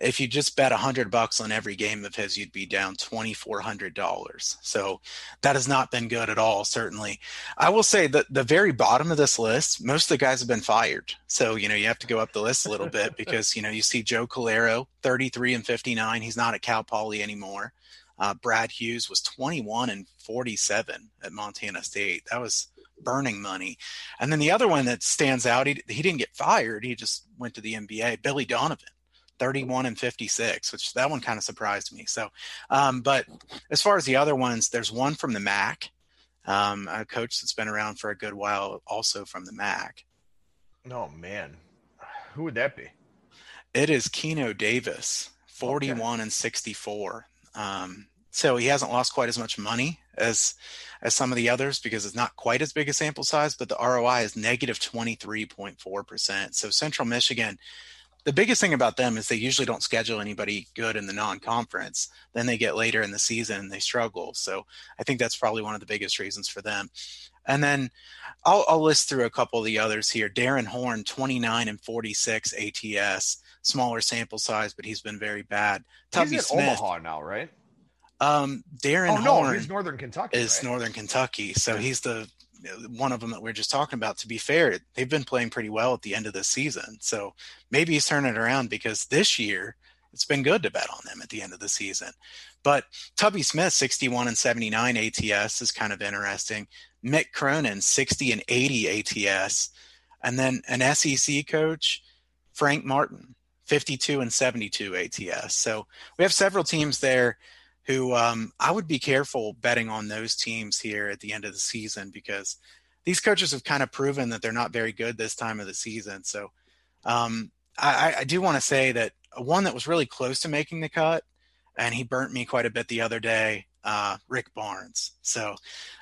if you just bet 100 bucks on every game of his you'd be down $2400 so that has not been good at all certainly. I will say that the very bottom of this list most of the guys have been fired. So you know you have to go up the list a little bit because you know you see joe callero 33 and 59 he's not at cal poly anymore. Uh, brad huse was 21 and 47 at montana state. That was burning money. And then the other one that stands out he, he didn't get fired. He just went to the nba billy donovan 31 and 56, which that one kind of surprised me. So, um, but as far as the other ones, there's one from the MAC, um, a coach that's been around for a good while, also from the MAC. Oh man, who would that be? It is Keno Davis, 41 okay. and 64. Um, so he hasn't lost quite as much money as as some of the others because it's not quite as big a sample size, but the ROI is negative 23.4%. So Central Michigan the biggest thing about them is they usually don't schedule anybody good in the non-conference. Then they get later in the season and they struggle. So I think that's probably one of the biggest reasons for them. And then I'll, I'll list through a couple of the others here. Darrin Horn, 29 and 46 ATS, smaller sample size, but he's been very bad. Tubby he's Smith, Omaha now, right? Um, Darrin oh, Horn no, he's Northern Kentucky. Is right? Northern Kentucky, so he's the one of them that we are just talking about, to be fair, they've been playing pretty well at the end of the season. So maybe he's turning it around because this year it's been good to bet on them at the end of the season. But Tubby Smith, 61 and 79 ATS is kind of interesting. Mick Cronin, 60 and 80 ATS. And then an SEC coach, Frank Martin, 52 and 72 ATS. So we have several teams there who um, I would be careful betting on those teams here at the end of the season because these coaches have kind of proven that they're not very good this time of the season. So um, I, I, do want to say that one that was really close to making the cut, and he burnt me quite a bit the other day, uh, Rick Barnes. So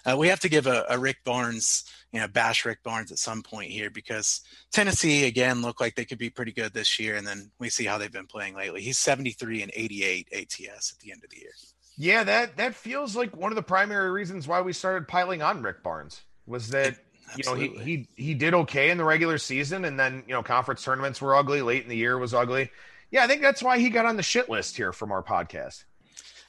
uh, we have to give a, a, Rick Barnes, you know, bash Rick Barnes at some point here because Tennessee again look like they could be pretty good this year, and then we see how they've been playing lately. He's 73 and 88 ATS at the end of the year. Yeah, that that feels like one of the primary reasons why we started piling on Rick Barnes was that you know he he he did okay in the regular season, and then you know conference tournaments were ugly. Late in the year was ugly. Yeah, I think that's why he got on the shit list here from our podcast.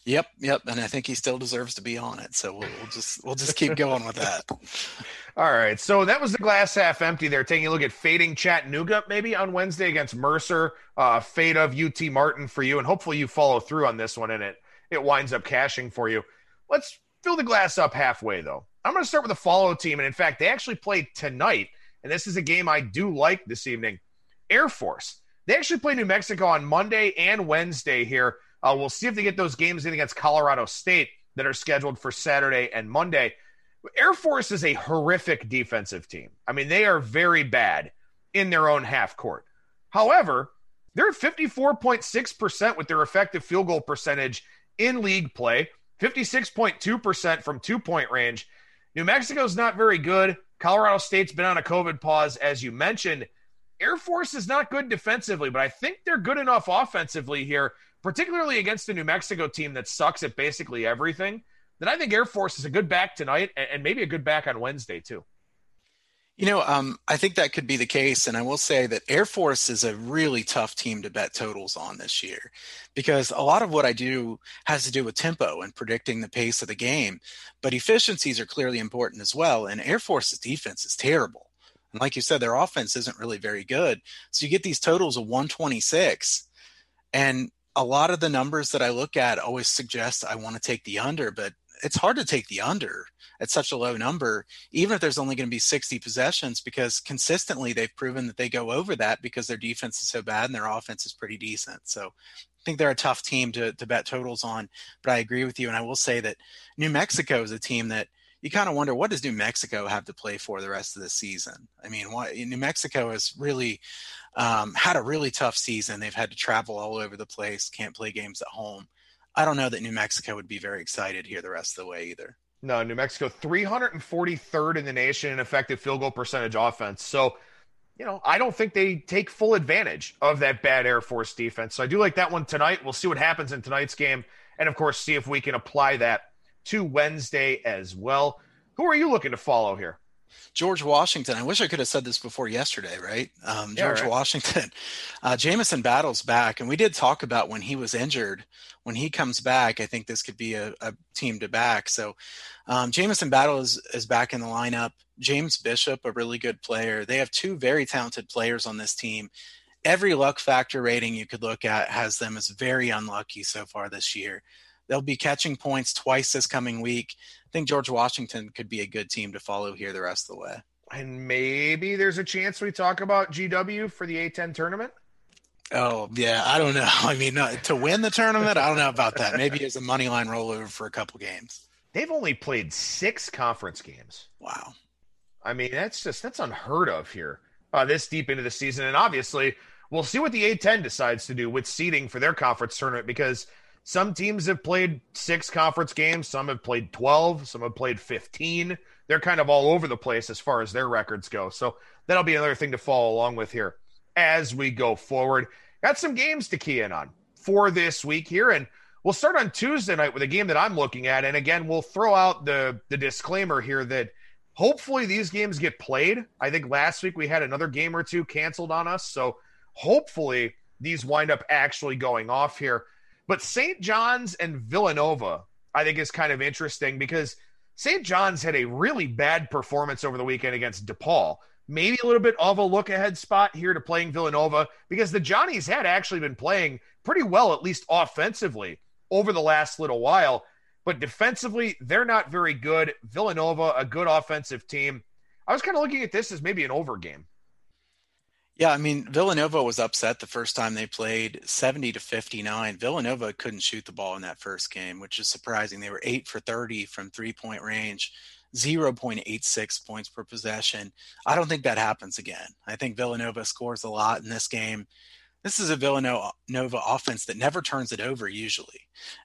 Yep, yep, and I think he still deserves to be on it. So we'll, we'll just we'll just keep going with that. All right, so that was the glass half empty there. Taking a look at fading Chattanooga maybe on Wednesday against Mercer, uh, fade of UT Martin for you, and hopefully you follow through on this one and it it winds up cashing for you. Let's fill the glass up halfway, though. I'm going to start with the follow team. And in fact, they actually play tonight. And this is a game I do like this evening. Air Force. They actually play New Mexico on Monday and Wednesday here. Uh, we'll see if they get those games in against Colorado State that are scheduled for Saturday and Monday. Air Force is a horrific defensive team. I mean, they are very bad in their own half court. However, they're at 54.6% with their effective field goal percentage in league play, 56.2% from two point range. New Mexico's not very good. Colorado State's been on a COVID pause, as you mentioned. Air Force is not good defensively, but I think they're good enough offensively here, particularly against the New Mexico team that sucks at basically everything. then I think Air Force is a good back tonight and maybe a good back on Wednesday, too. You know, um, I think that could be the case. And I will say that Air Force is a really tough team to bet totals on this year because a lot of what I do has to do with tempo and predicting the pace of the game. But efficiencies are clearly important as well. And Air Force's defense is terrible. And like you said, their offense isn't really very good. So you get these totals of 126. And a lot of the numbers that I look at always suggest I want to take the under, but it's hard to take the under at such a low number, even if there's only going to be 60 possessions, because consistently they've proven that they go over that because their defense is so bad and their offense is pretty decent. So I think they're a tough team to, to bet totals on. But I agree with you. And I will say that New Mexico is a team that you kind of wonder what does New Mexico have to play for the rest of the season? I mean, what, New Mexico has really um, had a really tough season. They've had to travel all over the place, can't play games at home. I don't know that New Mexico would be very excited here the rest of the way either. No, New Mexico 343rd in the nation in effective field goal percentage offense. So, you know, I don't think they take full advantage of that bad Air Force defense. So I do like that one tonight. We'll see what happens in tonight's game. And of course, see if we can apply that to Wednesday as well. Who are you looking to follow here? George Washington. I wish I could have said this before yesterday, right? Um, George yeah, right. Washington. Uh, Jamison Battle's back, and we did talk about when he was injured. When he comes back, I think this could be a, a team to back. So um, Jamison Battle is, is back in the lineup. James Bishop, a really good player. They have two very talented players on this team. Every luck factor rating you could look at has them as very unlucky so far this year. They'll be catching points twice this coming week. I think George Washington could be a good team to follow here the rest of the way. And maybe there's a chance we talk about GW for the A10 tournament. Oh yeah, I don't know. I mean, uh, to win the tournament, I don't know about that. Maybe as a money line rollover for a couple games. They've only played six conference games. Wow. I mean, that's just that's unheard of here. Uh, this deep into the season, and obviously, we'll see what the A10 decides to do with seeding for their conference tournament because some teams have played six conference games, some have played 12, some have played 15. They're kind of all over the place as far as their records go. So that'll be another thing to follow along with here as we go forward. Got some games to key in on for this week here. And we'll start on Tuesday night with a game that I'm looking at. And again, we'll throw out the, the disclaimer here that hopefully these games get played. I think last week we had another game or two canceled on us. So hopefully these wind up actually going off here. But St. John's and Villanova, I think, is kind of interesting because St. John's had a really bad performance over the weekend against DePaul. Maybe a little bit of a look ahead spot here to playing Villanova because the Johnnies had actually been playing pretty well, at least offensively, over the last little while. But defensively, they're not very good. Villanova, a good offensive team. I was kind of looking at this as maybe an over game. Yeah, I mean Villanova was upset the first time they played, 70 to 59. Villanova couldn't shoot the ball in that first game, which is surprising. They were 8 for 30 from three-point range, 0.86 points per possession. I don't think that happens again. I think Villanova scores a lot in this game. This is a Villanova offense that never turns it over usually.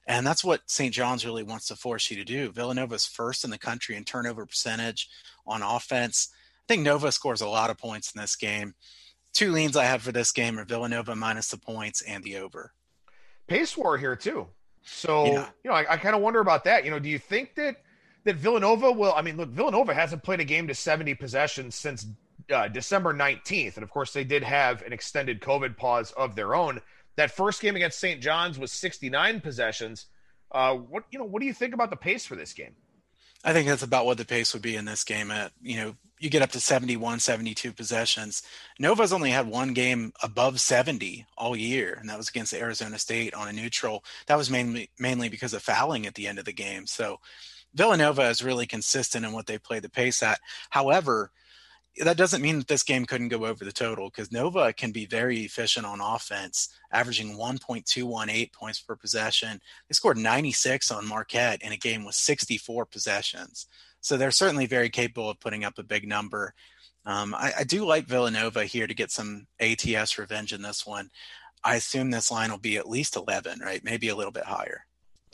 And that's what St. John's really wants to force you to do. Villanova's first in the country in turnover percentage on offense. I think Nova scores a lot of points in this game two leans I have for this game are Villanova minus the points and the over. Pace war here too. So yeah. you know, I, I kind of wonder about that. You know, do you think that that Villanova will? I mean, look, Villanova hasn't played a game to seventy possessions since uh, December nineteenth, and of course they did have an extended COVID pause of their own. That first game against St. John's was sixty nine possessions. Uh, what you know? What do you think about the pace for this game? I think that's about what the pace would be in this game. At you know, you get up to 71, 72 possessions. Nova's only had one game above 70 all year, and that was against Arizona State on a neutral. That was mainly mainly because of fouling at the end of the game. So Villanova is really consistent in what they play the pace at. However, that doesn't mean that this game couldn't go over the total because Nova can be very efficient on offense, averaging 1.218 points per possession. They scored 96 on Marquette in a game with 64 possessions. So they're certainly very capable of putting up a big number. Um, I, I, do like Villanova here to get some ATS revenge in this one. I assume this line will be at least 11, right? Maybe a little bit higher.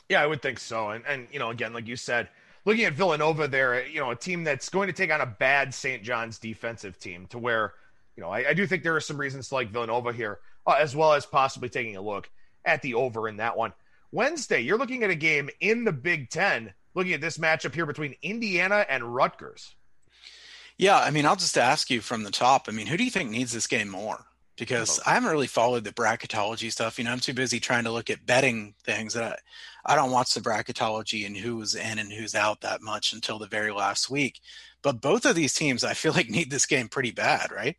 Yeah, I would think so. And, and you know, again, like you said, looking at Villanova there, you know, a team that's going to take on a bad St. John's defensive team to where, you know, I, I do think there are some reasons to like Villanova here, uh, as well as possibly taking a look at the over in that one. Wednesday, you're looking at a game in the Big Ten, looking at this matchup here between Indiana and Rutgers. Yeah, I mean, I'll just ask you from the top. I mean, who do you think needs this game more? Because I haven't really followed the bracketology stuff. You know, I'm too busy trying to look at betting things that I, I don't watch the bracketology and who's in and who's out that much until the very last week. But both of these teams, I feel like need this game pretty bad, right?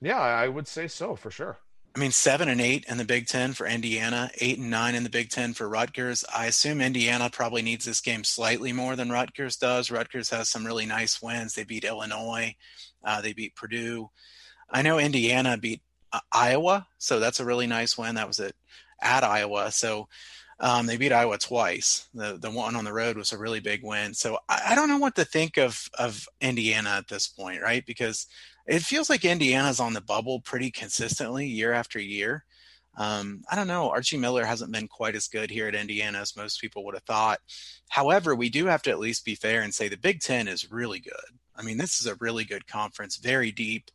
Yeah, I would say so for sure. I mean, seven and eight in the Big Ten for Indiana, eight and nine in the Big Ten for Rutgers. I assume Indiana probably needs this game slightly more than Rutgers does. Rutgers has some really nice wins. They beat Illinois, uh, they beat Purdue. I know Indiana beat Iowa, so that's a really nice win. That was at at Iowa, so um, they beat Iowa twice. The the one on the road was a really big win. So I, I don't know what to think of of Indiana at this point, right? Because it feels like Indiana's on the bubble pretty consistently year after year. Um, I don't know. Archie Miller hasn't been quite as good here at Indiana as most people would have thought. However, we do have to at least be fair and say the Big Ten is really good. I mean, this is a really good conference, very deep.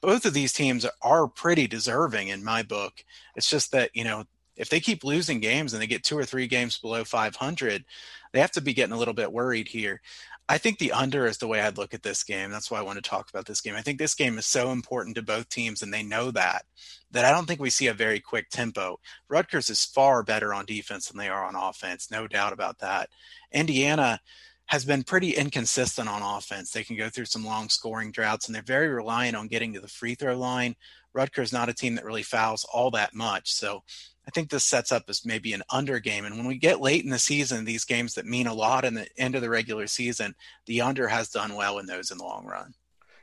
Both of these teams are pretty deserving in my book. It's just that, you know, if they keep losing games and they get two or three games below 500, they have to be getting a little bit worried here. I think the under is the way I'd look at this game. That's why I want to talk about this game. I think this game is so important to both teams, and they know that, that I don't think we see a very quick tempo. Rutgers is far better on defense than they are on offense, no doubt about that. Indiana has been pretty inconsistent on offense. They can go through some long scoring droughts, and they're very reliant on getting to the free throw line. Rutgers not a team that really fouls all that much. So I think this sets up as maybe an under game. And when we get late in the season, these games that mean a lot in the end of the regular season, the under has done well in those in the long run.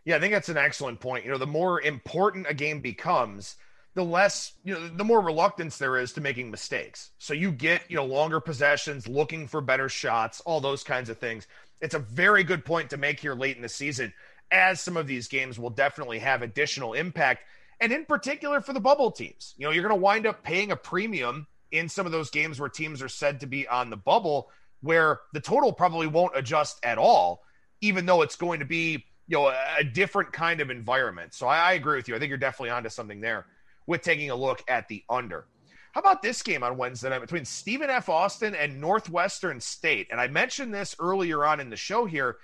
Yeah, I think that's an excellent point. You know, the more important a game becomes, the less, you know, the more reluctance there is to making mistakes. So you get, you know, longer possessions, looking for better shots, all those kinds of things. It's a very good point to make here late in the season, as some of these games will definitely have additional impact and in particular for the bubble teams. You know, you're going to wind up paying a premium in some of those games where teams are said to be on the bubble, where the total probably won't adjust at all, even though it's going to be you know a, different kind of environment. So I, I agree with you. I think you're definitely onto something there with taking a look at the under. How about this game on Wednesday night between Stephen F. Austin and Northwestern State? And I mentioned this earlier on in the show here.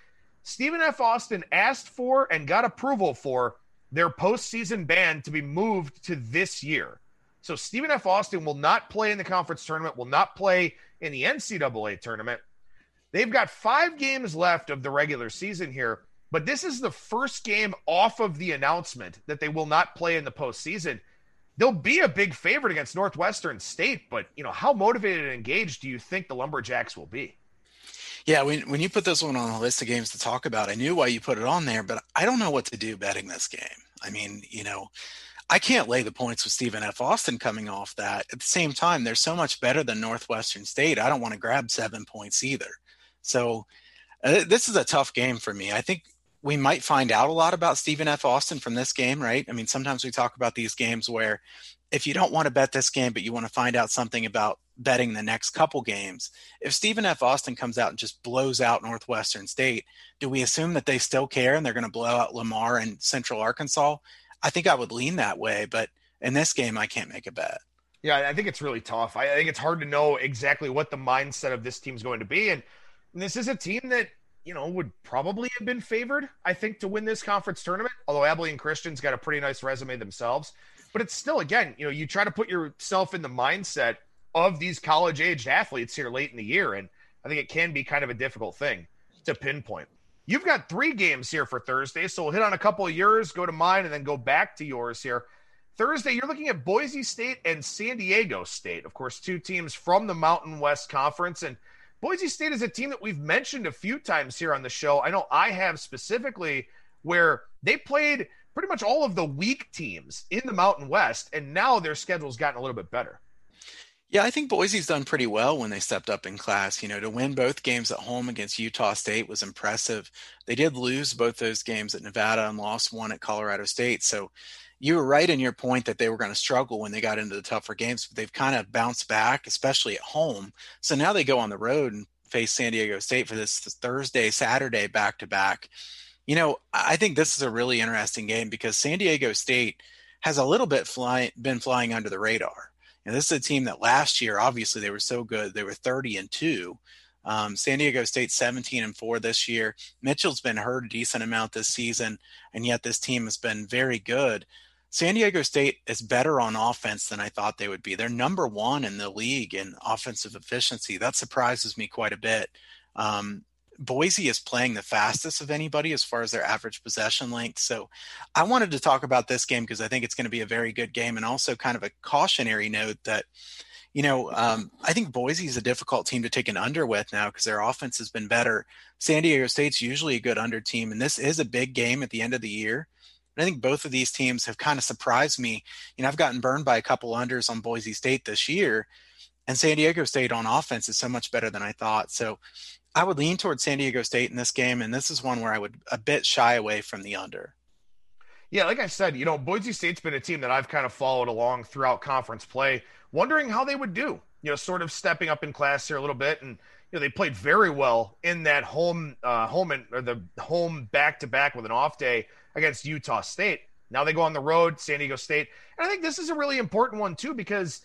Stephen F. Austin asked for and got approval for their postseason ban to be moved to this year. So Stephen F. Austin will not play in the conference tournament, will not play in the NCAA tournament. They've got five games left of the regular season here, but this is the first game off of the announcement that they will not play in the postseason. They'll be a big favorite against Northwestern State, but you know how motivated and engaged do you think the Lumberjacks will be? Yeah, when when you put this one on the list of games to talk about, I knew why you put it on there, but I don't know what to do betting this game. I mean, you know, I can't lay the points with Stephen F. Austin coming off that. At the same time, they're so much better than Northwestern State. I don't want to grab seven points either. So uh, this is a tough game for me. I think we might find out a lot about Stephen F. Austin from this game, right? I mean, sometimes we talk about these games where if you don't want to bet this game, but you want to find out something about betting the next couple games, if Stephen F. Austin comes out and just blows out Northwestern State, do we assume that they still care and they're going to blow out Lamar and Central Arkansas? I think I would lean that way, but in this game, I can't make a bet. Yeah, I think it's really tough. I think it's hard to know exactly what the mindset of this team's going to be. And this is a team that, you know, would probably have been favored, I think, to win this conference tournament, although Abilene Christian's got a pretty nice resume themselves. But it's still, again, you know, you try to put yourself in the mindset of these college aged athletes here late in the year. And I think it can be kind of a difficult thing to pinpoint. You've got three games here for Thursday. So we'll hit on a couple of yours, go to mine, and then go back to yours here. Thursday, you're looking at Boise State and San Diego State. Of course, two teams from the Mountain West Conference. And Boise State is a team that we've mentioned a few times here on the show. I know I have specifically, where they played pretty much all of the weak teams in the Mountain West, and now their schedule's gotten a little bit better. Yeah, I think Boise's done pretty well when they stepped up in class. You know, to win both games at home against Utah State was impressive. They did lose both those games at Nevada and lost one at Colorado State. So you were right in your point that they were going to struggle when they got into the tougher games, but they've kind of bounced back, especially at home. So now they go on the road and face San Diego State for this Thursday, Saturday back to back. You know, I think this is a really interesting game because San Diego State has a little bit fly, been flying under the radar. And this is a team that last year, obviously, they were so good. They were 30 and 2. Um, San Diego State 17 and 4 this year. Mitchell's been hurt a decent amount this season, and yet this team has been very good. San Diego State is better on offense than I thought they would be. They're number one in the league in offensive efficiency. That surprises me quite a bit. Um, Boise is playing the fastest of anybody as far as their average possession length. So I wanted to talk about this game because I think it's going to be a very good game and also kind of a cautionary note that, you know, um, I think Boise is a difficult team to take an under with now because their offense has been better. San Diego State's usually a good under team, and this is a big game at the end of the year. I think both of these teams have kind of surprised me. You know, I've gotten burned by a couple unders on Boise State this year, and San Diego State on offense is so much better than I thought. So I would lean towards San Diego State in this game, and this is one where I would a bit shy away from the under. Yeah, like I said, you know, Boise State's been a team that I've kind of followed along throughout conference play, wondering how they would do. You know, sort of stepping up in class here a little bit, and you know they played very well in that home, uh, home and or the home back to back with an off day against Utah State. Now they go on the road, San Diego State, and I think this is a really important one too because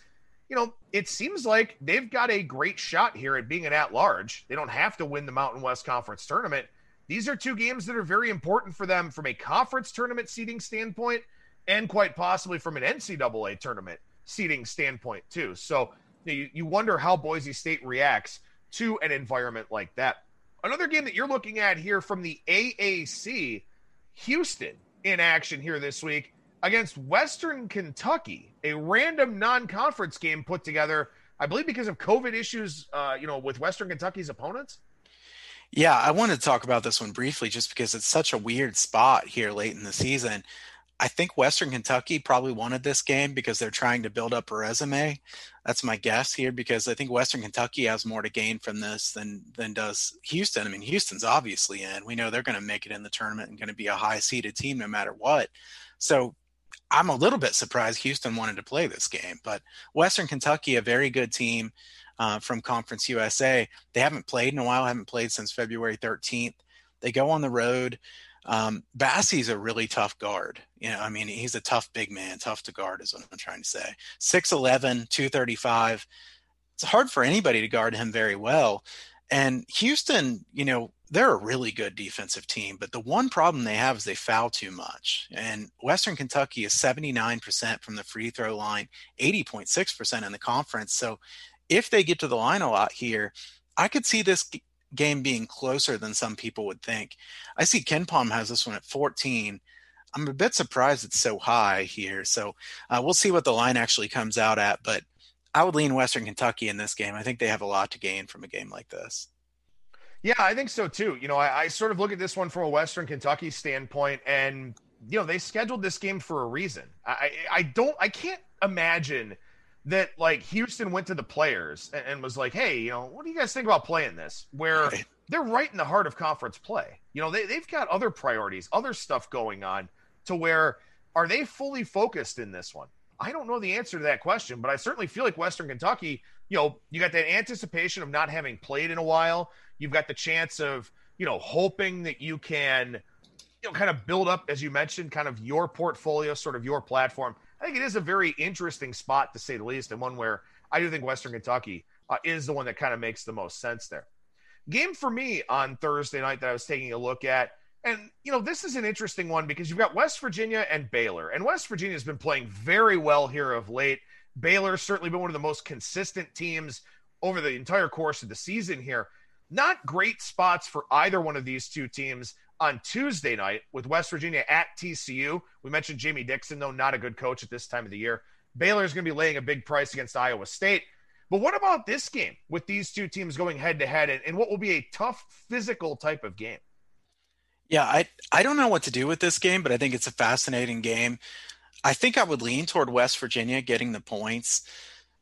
you know, it seems like they've got a great shot here at being an at large. They don't have to win the Mountain West Conference tournament. These are two games that are very important for them from a conference tournament seeding standpoint and quite possibly from an NCAA tournament seeding standpoint, too. So you, you wonder how Boise State reacts to an environment like that. Another game that you're looking at here from the AAC, Houston in action here this week against Western Kentucky, a random non-conference game put together, I believe, because of COVID issues, uh, you know, with Western Kentucky's opponents. Yeah, I wanted to talk about this one briefly, just because it's such a weird spot here late in the season. I think Western Kentucky probably wanted this game because they're trying to build up a resume. That's my guess here because I think Western Kentucky has more to gain from this than than does Houston. I mean, Houston's obviously in. We know they're going to make it in the tournament and going to be a high seeded team no matter what. So I'm a little bit surprised Houston wanted to play this game, but Western Kentucky, a very good team uh, from Conference USA. They haven't played in a while, haven't played since February 13th. They go on the road. Um, Bassey's a really tough guard. You know, I mean, he's a tough big man, tough to guard is what I'm trying to say. 6'11, 235. It's hard for anybody to guard him very well. And Houston, you know, they're a really good defensive team, but the one problem they have is they foul too much. And Western Kentucky is 79% from the free throw line, 80.6% in the conference. So if they get to the line a lot here, I could see this game being closer than some people would think. I see KenPom has this one at 14. I'm a bit surprised it's so high here. So uh, we'll see what the line actually comes out at. But I would lean Western Kentucky in this game. I think they have a lot to gain from a game like this. Yeah, I think so too. You know, I, I, sort of look at this one from a Western Kentucky standpoint, and you know, they scheduled this game for a reason. I, I don't, I can't imagine that like Houston went to the players and, and was like, "Hey, you know, what do you guys think about playing this?" Where right. they're right in the heart of conference play. You know, they they've got other priorities, other stuff going on. To where are they fully focused in this one? I don't know the answer to that question, but I certainly feel like Western Kentucky, you know, you got that anticipation of not having played in a while. You've got the chance of, you know, hoping that you can, you know, kind of build up, as you mentioned, kind of your portfolio, sort of your platform. I think it is a very interesting spot to say the least, and one where I do think Western Kentucky uh, is the one that kind of makes the most sense there. Game for me on Thursday night that I was taking a look at, and you know, this is an interesting one because you've got West Virginia and Baylor, and West Virginia has been playing very well here of late. Baylor's certainly been one of the most consistent teams over the entire course of the season here. Not great spots for either one of these two teams on Tuesday night with West Virginia at TCU. We mentioned Jamie Dixon, though, not a good coach at this time of the year. Baylor is going to be laying a big price against Iowa State. But what about this game with these two teams going head to head and what will be a tough physical type of game? Yeah, I I don't know what to do with this game, but I think it's a fascinating game. I think I would lean toward West Virginia getting the points.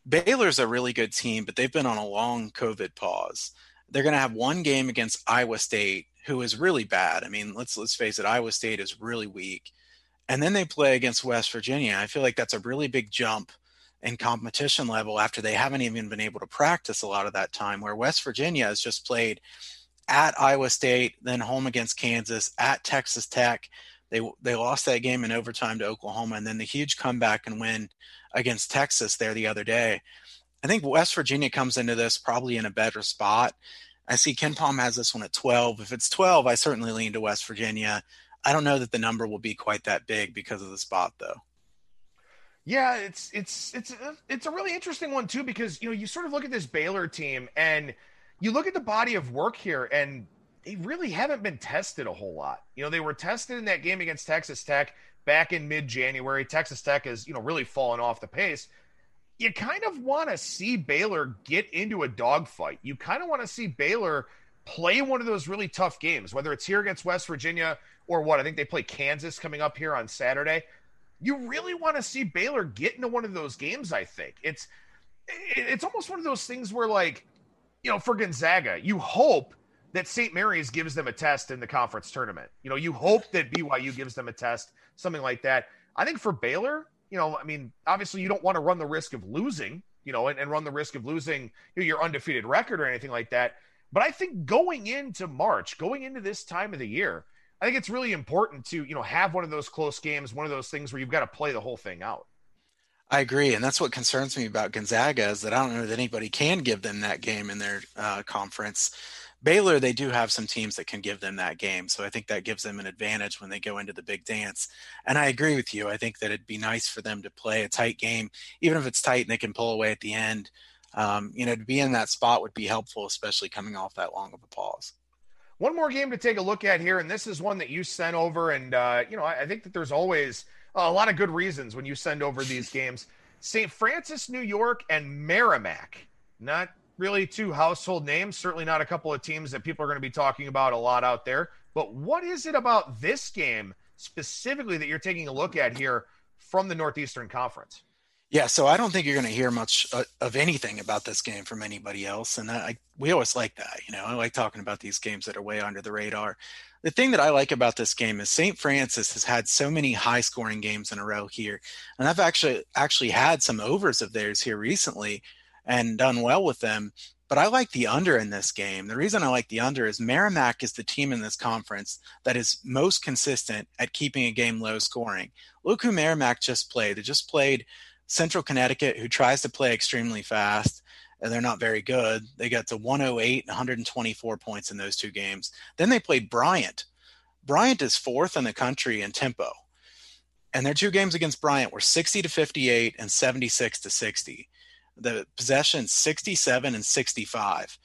Baylor's a really good team, but they've been on a long COVID pause they're going to have one game against Iowa State, who is really bad. I mean, let's let's face it, Iowa State is really weak, and then they play against West Virginia. I feel like that's a really big jump in competition level after they haven't even been able to practice a lot of that time. Where West Virginia has just played at Iowa State, then home against Kansas, at Texas Tech. They they lost that game in overtime to Oklahoma, and then the huge comeback and win against Texas there the other day. I think West Virginia comes into this probably in a better spot. I see KenPom has this one at 12. If it's 12, I certainly lean to West Virginia. I don't know that the number will be quite that big because of the spot, though. Yeah, it's it's it's uh, it's a really interesting one too because you know you sort of look at this Baylor team and you look at the body of work here and they really haven't been tested a whole lot. You know, they were tested in that game against Texas Tech back in mid-January. Texas Tech has, you know, really fallen off the pace. You kind of want to see Baylor get into a dogfight. You kind of want to see Baylor play one of those really tough games, whether it's here against West Virginia or what. I think they play Kansas coming up here on Saturday you really want to see Baylor get into one of those games. I think it's it's almost one of those things where, like, you know, for Gonzaga, you hope that St. Mary's gives them a test in the conference tournament. You know, you hope that BYU gives them a test, something like that. I think for Baylor, you know, I mean, obviously you don't want to run the risk of losing, you know, and, and run the risk of losing you know, your undefeated record or anything like that. But I think going into March, going into this time of the year, I think it's really important to, you know, have one of those close games, one of those things where you've got to play the whole thing out. I agree, and that's what concerns me about Gonzaga is that I don't know that anybody can give them that game in their uh, conference. Baylor, they do have some teams that can give them that game, so I think that gives them an advantage when they go into the big dance. And I agree with you. I think that it'd be nice for them to play a tight game, even if it's tight and they can pull away at the end. Um, you know, to be in that spot would be helpful, especially coming off that long of a pause. One more game to take a look at here, and this is one that you sent over. And, uh, you know, I, I think that there's always a lot of good reasons when you send over these games. St. Francis, New York, and Merrimack. Not really two household names, certainly not a couple of teams that people are going to be talking about a lot out there. But what is it about this game specifically that you're taking a look at here from the Northeastern Conference? Yeah, so I don't think you're going to hear much uh, of anything about this game from anybody else, and I, we always like that. You know, I like talking about these games that are way under the radar. The thing that I like about this game is St. Francis has had so many high-scoring games in a row here, and I've actually actually had some overs of theirs here recently, and done well with them. But I like the under in this game. The reason I like the under is Merrimack is the team in this conference that is most consistent at keeping a game low scoring. Look who Merrimack just played. They just played Central Connecticut, who tries to play extremely fast, and they're not very good. They got to 108 and 124 points in those two games. Then they played Bryant. Bryant is fourth in the country in tempo. And their two games against Bryant were 60 to 58 and 76 to 60. The possession 67 and 65.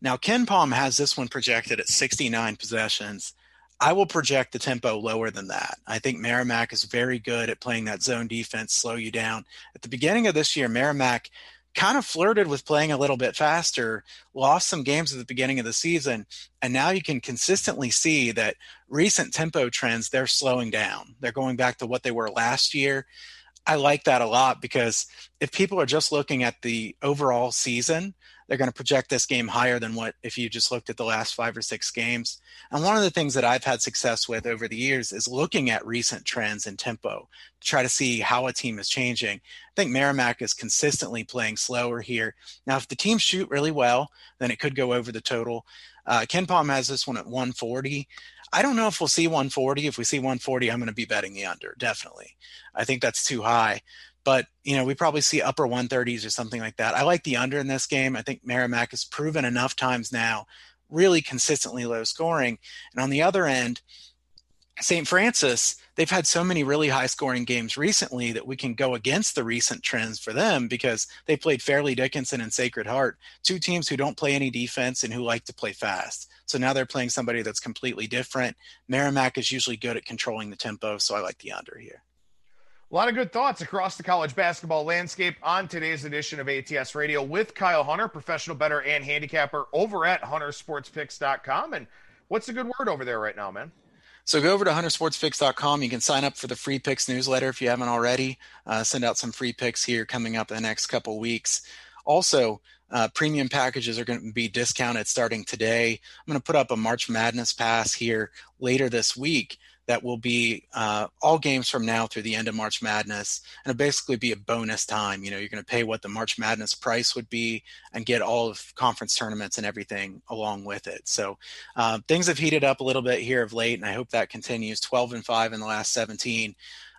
Now, KenPom has this one projected at 69 possessions I will project the tempo lower than that. I think Merrimack is very good at playing that zone defense, slow you down. At the beginning of this year, Merrimack kind of flirted with playing a little bit faster, lost some games at the beginning of the season, and now you can consistently see that recent tempo trends, they're slowing down. They're going back to what they were last year. I like that a lot because if people are just looking at the overall season, they're going to project this game higher than what if you just looked at the last five or six games. And one of the things that I've had success with over the years is looking at recent trends in tempo to try to see how a team is changing. I think Merrimack is consistently playing slower here. Now, if the team shoot really well, then it could go over the total. Uh, Pom has this one at 140. I don't know if we'll see 140. If we see 140, I'm going to be betting the under, definitely. I think that's too high but you know we probably see upper 130s or something like that. I like the under in this game. I think Merrimack has proven enough times now really consistently low scoring. And on the other end, St. Francis, they've had so many really high scoring games recently that we can go against the recent trends for them because they played Fairleigh Dickinson and Sacred Heart, two teams who don't play any defense and who like to play fast. So now they're playing somebody that's completely different. Merrimack is usually good at controlling the tempo, so I like the under here. A lot of good thoughts across the college basketball landscape on today's edition of ATS Radio with Kyle Hunter, professional bettor and handicapper over at huntersportspicks.com. And what's a good word over there right now, man? So go over to huntersportspicks.com. You can sign up for the free picks newsletter if you haven't already. Uh, send out some free picks here coming up in the next couple weeks. Also, uh, premium packages are going to be discounted starting today. I'm going to put up a March Madness pass here later this week that will be uh, all games from now through the end of March Madness, and it'll basically be a bonus time. You know, you're going to pay what the March Madness price would be and get all of conference tournaments and everything along with it. So uh, things have heated up a little bit here of late, and I hope that continues. 12 and five in the last 17.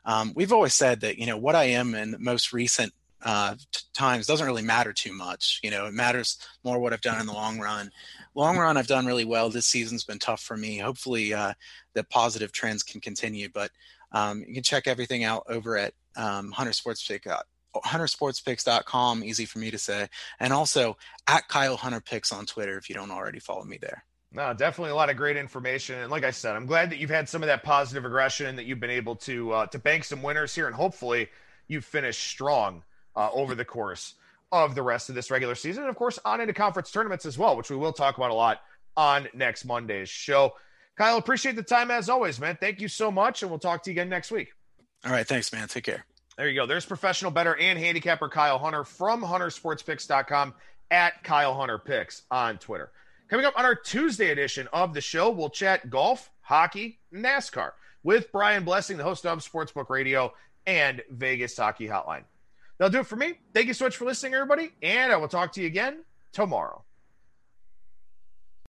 Um, we've always said that you know what I am in the most recent uh, t- times doesn't really matter too much. You know, it matters more what I've done in the long run. Long run, I've done really well. This season's been tough for me. Hopefully, uh, the positive trends can continue. But um, you can check everything out over at um, Hunter Sports Pick. Uh, huntersportspicks.com easy for me to say and also at kyle hunter picks on twitter if you don't already follow me there no, definitely a lot of great information, and like I said, I'm glad that you've had some of that positive aggression that you've been able to uh, to bank some winners here, and hopefully you finish strong uh, over the course of the rest of this regular season. And of course, on into conference tournaments as well, which we will talk about a lot on next Monday's show. Kyle, appreciate the time as always, man. Thank you so much. And we'll talk to you again next week. All right. Thanks, man. Take care. There you go. There's professional bettor and handicapper Kyle Hunter from huntersportspicks.com at Kyle Hunter Picks on Twitter. Coming up on our Tuesday edition of the show, we'll chat golf, hockey, NASCAR with Brian Blessing, the host of Sportsbook Radio and Vegas Hockey Hotline. That'll do it for me. Thank you so much for listening, everybody, and I will talk to you again tomorrow.